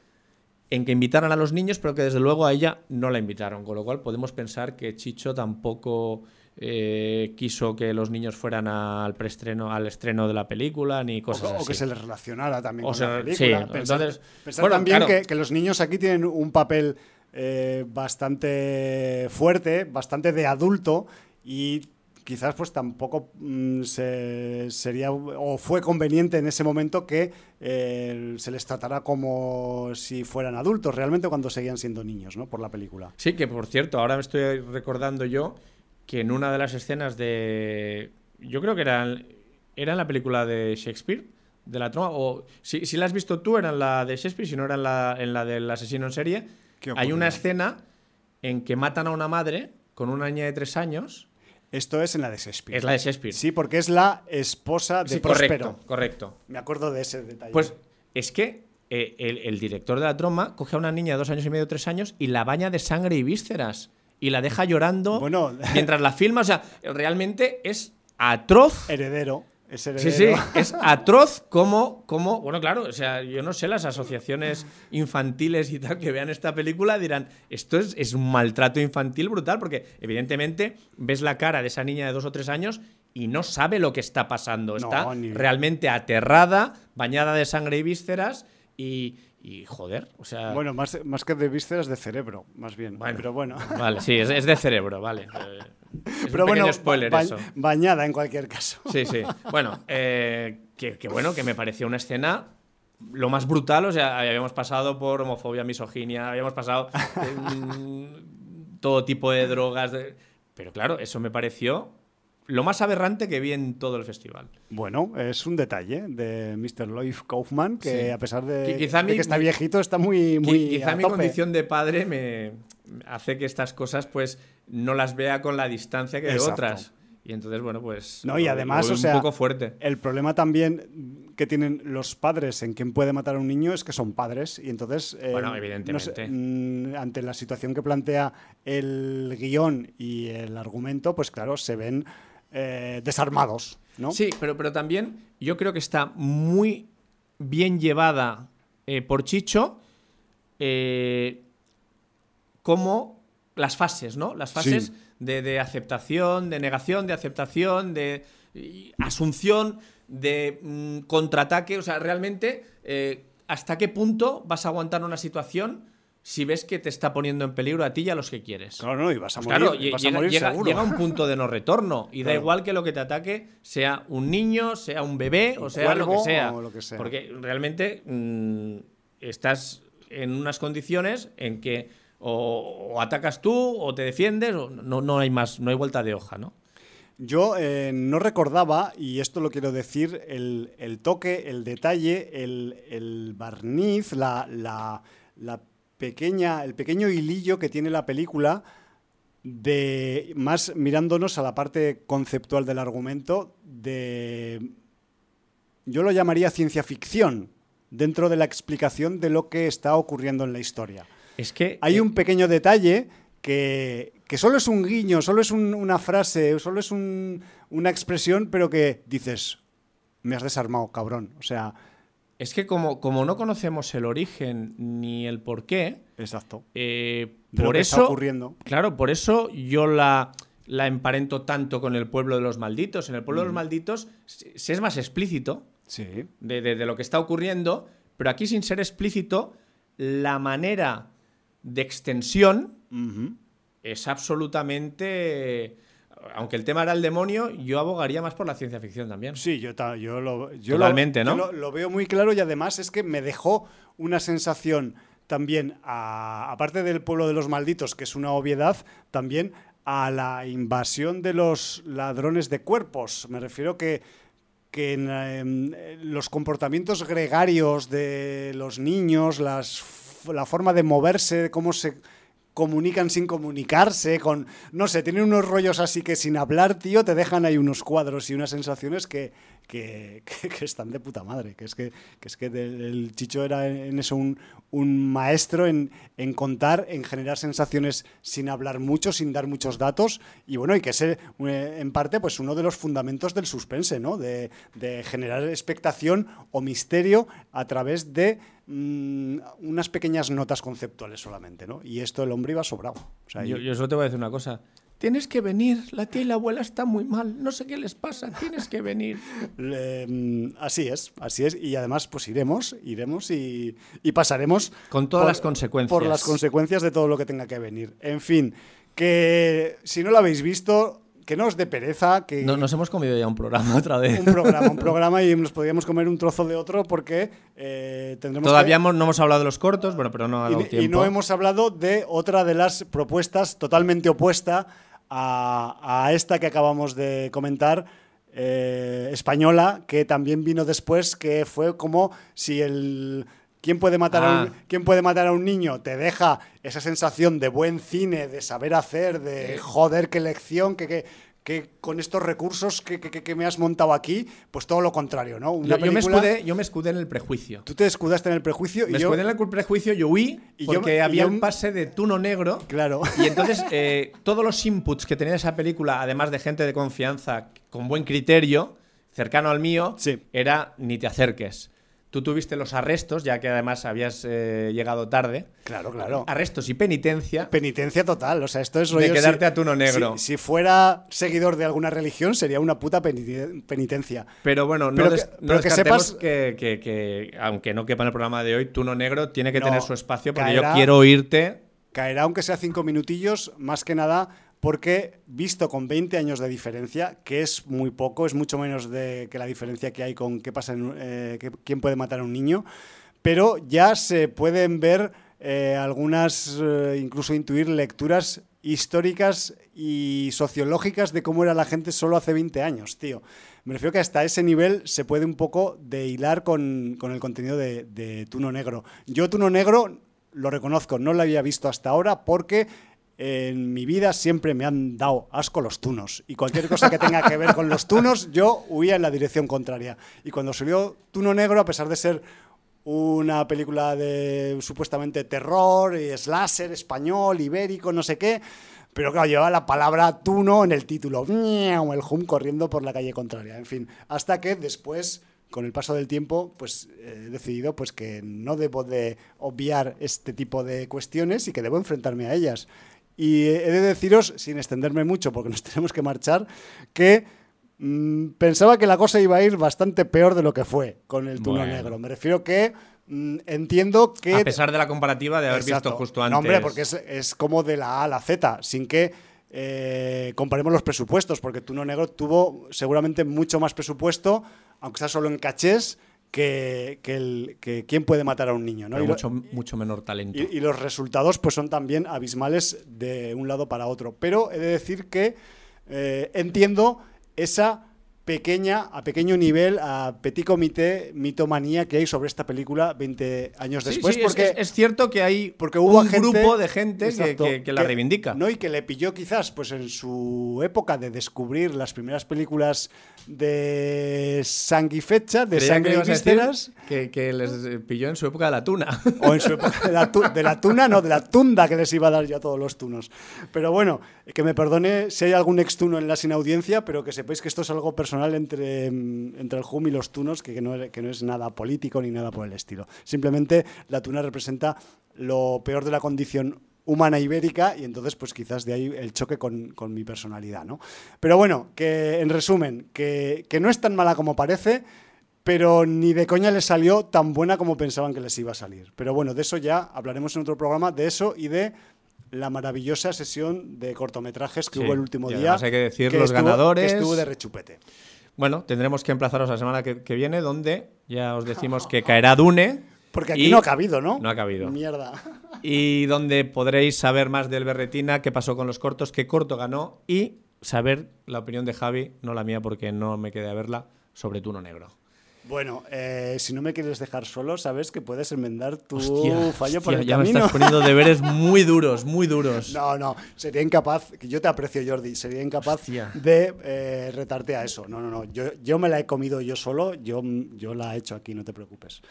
en que invitaran a los niños, pero que desde luego a ella no la invitaron. Con lo cual podemos pensar que Chicho tampoco eh, quiso que los niños fueran al preestreno, al estreno de la película, ni O, cosas o así. que se les relacionara también O con sea, la película. sí, Pensar, entonces, pensar bueno, también claro. que, que los niños aquí tienen un papel eh, bastante fuerte, bastante de adulto y quizás pues tampoco mm, se, sería o fue conveniente en ese momento que eh, se les tratara como si fueran adultos realmente cuando seguían siendo niños, ¿no? Por la película. Sí, que por cierto, ahora me estoy recordando yo que en una de las escenas de. Yo creo que era, era en la película de Shakespeare, de la troma, o si, si la has visto tú, era en la de Shakespeare, si no era en la, en la del asesino en serie. ¿Qué Hay una escena en que matan a una madre con una niña de tres años. Esto es en la de Shakespeare. Es la de Shakespeare. Sí, porque es la esposa de Sí, Próspero. correcto, correcto. Me acuerdo de ese detalle. Pues es que eh, el, el director de la troma coge a una niña de dos años y medio, tres años y la baña de sangre y vísceras y la deja llorando Bueno. mientras la filma. O sea, realmente es atroz. heredero. Es Sí, heredero. sí, es atroz como, como, bueno, claro, o sea, yo no sé, las asociaciones infantiles y tal que vean esta película dirán, esto es, es un maltrato infantil brutal, porque evidentemente ves la cara de esa niña de dos o tres años y no sabe lo que está pasando, No, está ni- realmente aterrada, bañada de sangre y vísceras y, y joder, o sea... Bueno, más, más que de vísceras, de cerebro, más bien. Bueno. Pero bueno. Vale, sí, es, es de cerebro, vale. Eh, Es Pero un bueno, spoiler ba- eso. bañada en cualquier caso. Sí, sí. Bueno, eh, que, que bueno, que me pareció una escena lo más brutal. O sea, habíamos pasado por homofobia, misoginia, habíamos pasado mm, todo tipo de drogas. de- Pero claro, eso me pareció lo más aberrante que vi en todo el festival. Bueno, es un detalle de Mr. Lloyd Kaufman que Sí. a pesar de, Que quizá de mi- que está viejito está muy, muy Quizá mi tope. condición de padre me hace que estas cosas pues no las vea con la distancia que de Exacto. otras. Y entonces, bueno, pues. No, y además, o sea, Un poco fuerte. El problema también que tienen los padres en quien puede matar a un niño es que son padres y entonces, eh, Bueno, no sé, evidentemente. mm, ante la situación que plantea el guion y el argumento, pues claro, se ven eh, desarmados, ¿no? Sí, pero, pero también yo creo que está muy bien llevada eh, por Chicho eh, como las fases, ¿no? Las fases Sí. de, de aceptación, de negación, de aceptación, de asunción, de mm, contraataque. O sea, realmente, eh, ¿hasta qué punto vas a aguantar una situación si ves que te está poniendo en peligro a ti y a los que quieres? Claro, no, y vas a Pues morir, claro, vas a llega, morir llega- seguro. llega un punto de no retorno y da igual que lo que te ataque sea un niño, sea un bebé o sea lo que sea. lo que sea. Porque realmente mm, estás en unas condiciones en que o, o atacas tú o te defiendes o no, no hay más, no hay vuelta de hoja, ¿no? Yo eh, no recordaba, y esto lo quiero decir, el, el toque, el detalle, el, el barniz, la, la- la pequeña, el pequeño hilillo que tiene la película de más mirándonos a la parte conceptual del argumento de yo lo llamaría ciencia ficción dentro de la explicación de lo que está ocurriendo en la historia. Es que Hay eh, un pequeño detalle que, que solo es un guiño, solo es un- una frase, solo es un- una expresión, pero que dices, me has desarmado, cabrón. O sea, es que como, como no conocemos el origen ni el porqué, exacto. eh, De lo por que eso está ocurriendo. Claro, por eso yo la, la emparento tanto con el pueblo de los malditos. En el pueblo de los malditos se se es más explícito Sí. de, de- de lo que está ocurriendo, pero aquí sin ser explícito, la manera de extensión es absolutamente... Aunque el tema era el demonio, yo abogaría más por la ciencia ficción también. Sí, yo, yo lo yo Totalmente, lo, ¿no? yo lo, lo veo muy claro y además es que me dejó una sensación también, a- aparte del pueblo de los malditos, que es una obviedad, también a la invasión de los ladrones de cuerpos. Me refiero que, que en, em, los comportamientos gregarios de los niños, las, la forma de moverse, cómo se comunican sin comunicarse, con, no sé, tienen unos rollos así que sin hablar, tío, te dejan ahí unos cuadros y unas sensaciones que, que, que- que están de puta madre, que es que, que, es que el Chicho era en eso un, un maestro en, en contar, en generar sensaciones sin hablar mucho, sin dar muchos datos, y bueno, y que es eh, en parte pues uno de los fundamentos del suspense, ¿no? De, de generar expectación o misterio a través de mm, unas pequeñas notas conceptuales solamente, ¿no? Y esto el hombre iba sobrado. O sea, Yo, yo solo te voy a decir una cosa. Tienes que venir, la tía y la abuela están muy mal, no sé qué les pasa, tienes que venir. Eh, mm, así es, así es. Y además, pues iremos, iremos y, y pasaremos. Con todas las consecuencias. Por las consecuencias de todo lo que tenga que venir. En fin, que si no lo habéis visto, que no os dé pereza, que No, nos hemos comido ya un programa otra vez. un programa, un programa y nos podríamos comer un trozo de otro porque eh, tendremos Todavía que... no hemos hablado de los cortos, bueno, pero no ha dado Y, y tiempo. no hemos hablado de otra de las propuestas totalmente opuesta a, a esta que acabamos de comentar, eh, española, que también vino después, que fue como si el... ¿Quién puede, matar a un, Ah. ¿Quién puede matar a un niño? Te deja esa sensación de buen cine, de saber hacer, de joder, qué lección, que, que, que con estos recursos que, que- que me has montado aquí, pues todo lo contrario, ¿no? Una Yo, yo me película- escudé, yo me escudé en el prejuicio. Tú te escudaste en el prejuicio y Me yo... escudé en el prejuicio, yo huí Y porque había un pase de tuno negro. Claro. Y entonces eh, todos los inputs que tenía esa película, además de gente de confianza con buen criterio, cercano al mío, Sí. era ni te acerques. Tú tuviste los arrestos, ya que además habías eh, llegado tarde. Claro, claro. Arrestos y penitencia. Penitencia total, o sea, esto es De rollo. quedarte si- a tuno negro. Si, si fuera seguidor de alguna religión, sería una puta penite- penitencia. Pero bueno, no, Pero que- no pero que sepas- que, que- que, aunque no quepa en el programa de hoy, Tuno Negro tiene que No, tener su espacio porque caerá- yo quiero oírte. Caerá aunque sea cinco minutillos, más que nada porque visto con 20 años de diferencia, que es muy poco, es mucho menos de que la diferencia que hay con qué pasa en, eh, quién puede matar a un niño, pero ya se pueden ver eh, algunas, eh, incluso intuir lecturas históricas y sociológicas de cómo era la gente solo hace 20 años, tío. Me refiero que hasta ese nivel se puede un poco de hilar con, con el contenido de Tuno Negro. Yo Tuno Negro lo reconozco, no lo había visto hasta ahora porque en mi vida siempre me han dado asco los tunos. Y cualquier cosa que tenga que ver con los tunos, yo huía en la dirección contraria. Y cuando salió Tuno Negro, a pesar de ser una película de supuestamente terror y slasher español, ibérico, no sé qué, pero claro, llevaba la palabra tuno en el título, el hum corriendo por la calle contraria, en fin, hasta que después con el paso del tiempo, pues he decidido pues que no debo de obviar este tipo de cuestiones y que debo enfrentarme a ellas. Y he de deciros, sin extenderme mucho, porque nos tenemos que marchar, que mm, pensaba que la cosa iba a ir bastante peor de lo que fue con el Tuno Negro. Me refiero que mm, entiendo que... A pesar de la comparativa de haber visto justo antes... No, hombre, porque es, como de la A a la Z, sin que eh, comparemos los presupuestos, porque Tuno Negro tuvo seguramente mucho más presupuesto aunque sea solo en cachés, que, el, que quién puede matar a un niño. ¿no? y mucho, mucho menor talento. Y, los resultados pues, son también abismales de un lado para otro. Pero he de decir que eh, entiendo esa pequeña, a pequeño nivel, a petit comité, mitomanía que hay sobre esta película 20 años después. porque es, cierto que hay porque hubo un grupo de gente que, la reivindica. ¿no? Y que le pilló quizás pues en su época de descubrir las primeras películas de sanguifecha, de sangre y vísceras. Que, que, les pilló en su época de la tuna. O en su época de la, tuna, no, de la tunda que les iba a dar ya todos los tunos. Pero bueno, que me perdone si hay algún extuno en la sin audiencia, pero que sepáis que esto es algo personal entre, entre el HUM y los tunos, que, no, que no es nada político ni nada por el estilo. Simplemente la tuna representa lo peor de la condición humana ibérica y entonces pues quizás de ahí el choque con, con, mi personalidad, ¿no? Pero bueno, que en resumen, que, que, no es tan mala como parece, pero ni de coña les salió tan buena como pensaban que les iba a salir. Pero bueno, de eso ya hablaremos en otro programa, de eso y de la maravillosa sesión de cortometrajes que hubo el último día. hay que decir los ganadores. Que estuvo de rechupete. Bueno, tendremos que emplazaros la semana que, viene, donde ya os decimos que caerá Dune. Porque aquí no ha cabido, ¿no? No ha cabido. Mierda. Y donde podréis saber más del Berretina, qué pasó con los cortos, qué corto ganó y saber la opinión de Javi, no la mía porque no me quedé a verla, sobre Tuno Negro. Bueno, eh, si no me quieres dejar solo, sabes que puedes enmendar tu fallo por el ya camino. me estás poniendo deberes muy duros, muy duros. No, no, sería incapaz, que yo te aprecio Jordi, sería incapaz de eh, retarte a eso. No, no, no, yo, yo me la he comido yo solo, yo, yo la he hecho aquí, no te preocupes.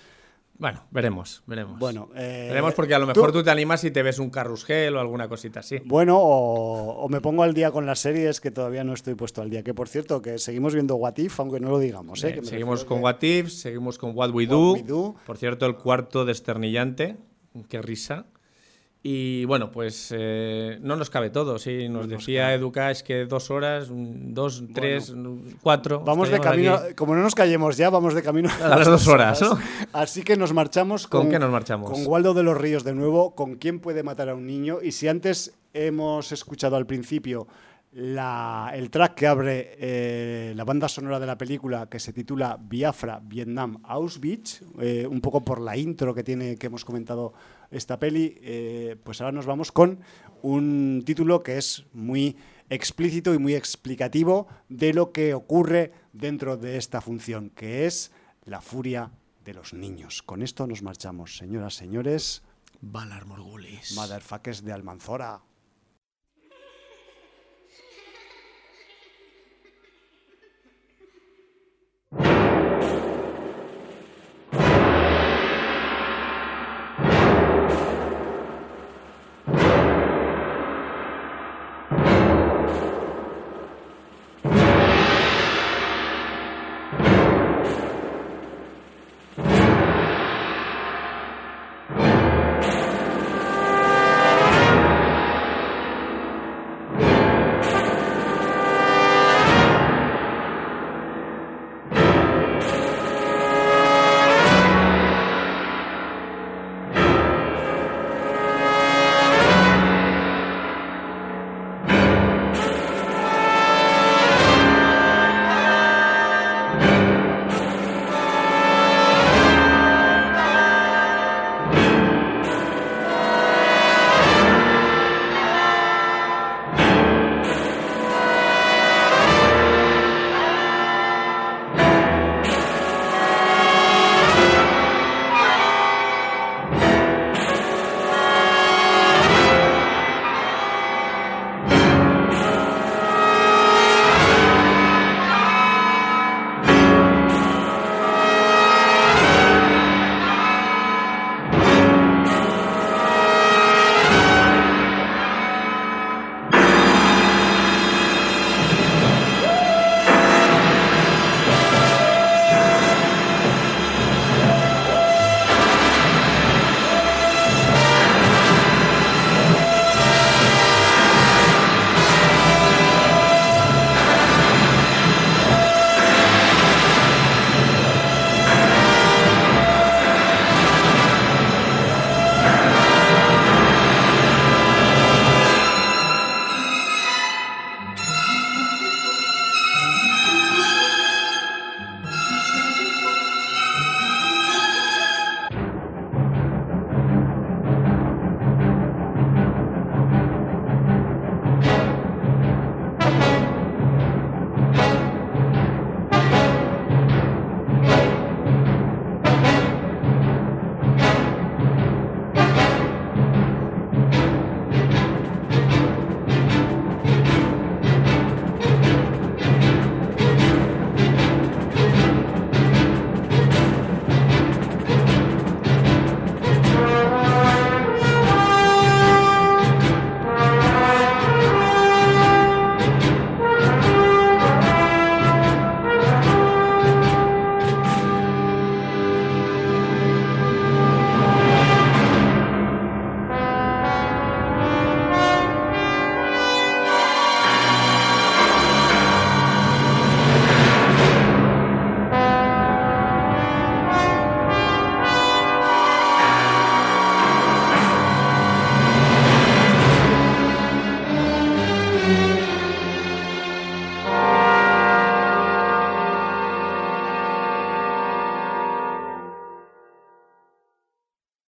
Bueno, veremos, veremos. Bueno, eh, veremos porque a lo mejor tú, te animas y te ves un carrusel o alguna cosita así. Bueno, o, me pongo al día con las series que todavía no estoy puesto al día. Que por cierto, que seguimos viendo What If, aunque no lo digamos. ¿eh? seguimos con What If, seguimos con What We, do. Por cierto, el cuarto desternillante. Qué risa. Y bueno, pues eh, no nos cabe todo, sí. Nos, decía Educas que dos horas, dos, tres, cuatro. Vamos de camino, como no nos callemos ya, vamos de camino a, las dos horas. Así que nos marchamos con. ¿Con qué nos marchamos? Con Waldo de los Ríos de nuevo, con quién puede matar a un niño. Y si antes hemos escuchado al principio la, el track que abre eh, la banda sonora de la película que se titula Biafra, Vietnam, Auschwitz, eh, un poco por la intro que tiene que hemos comentado esta peli, eh, pues ahora nos vamos con un título que es muy explícito y muy explicativo de lo que ocurre dentro de esta función, que es la furia de los niños. Con esto nos marchamos, señoras, señores. Valar Morgulis. Motherfuckers de Almanzora.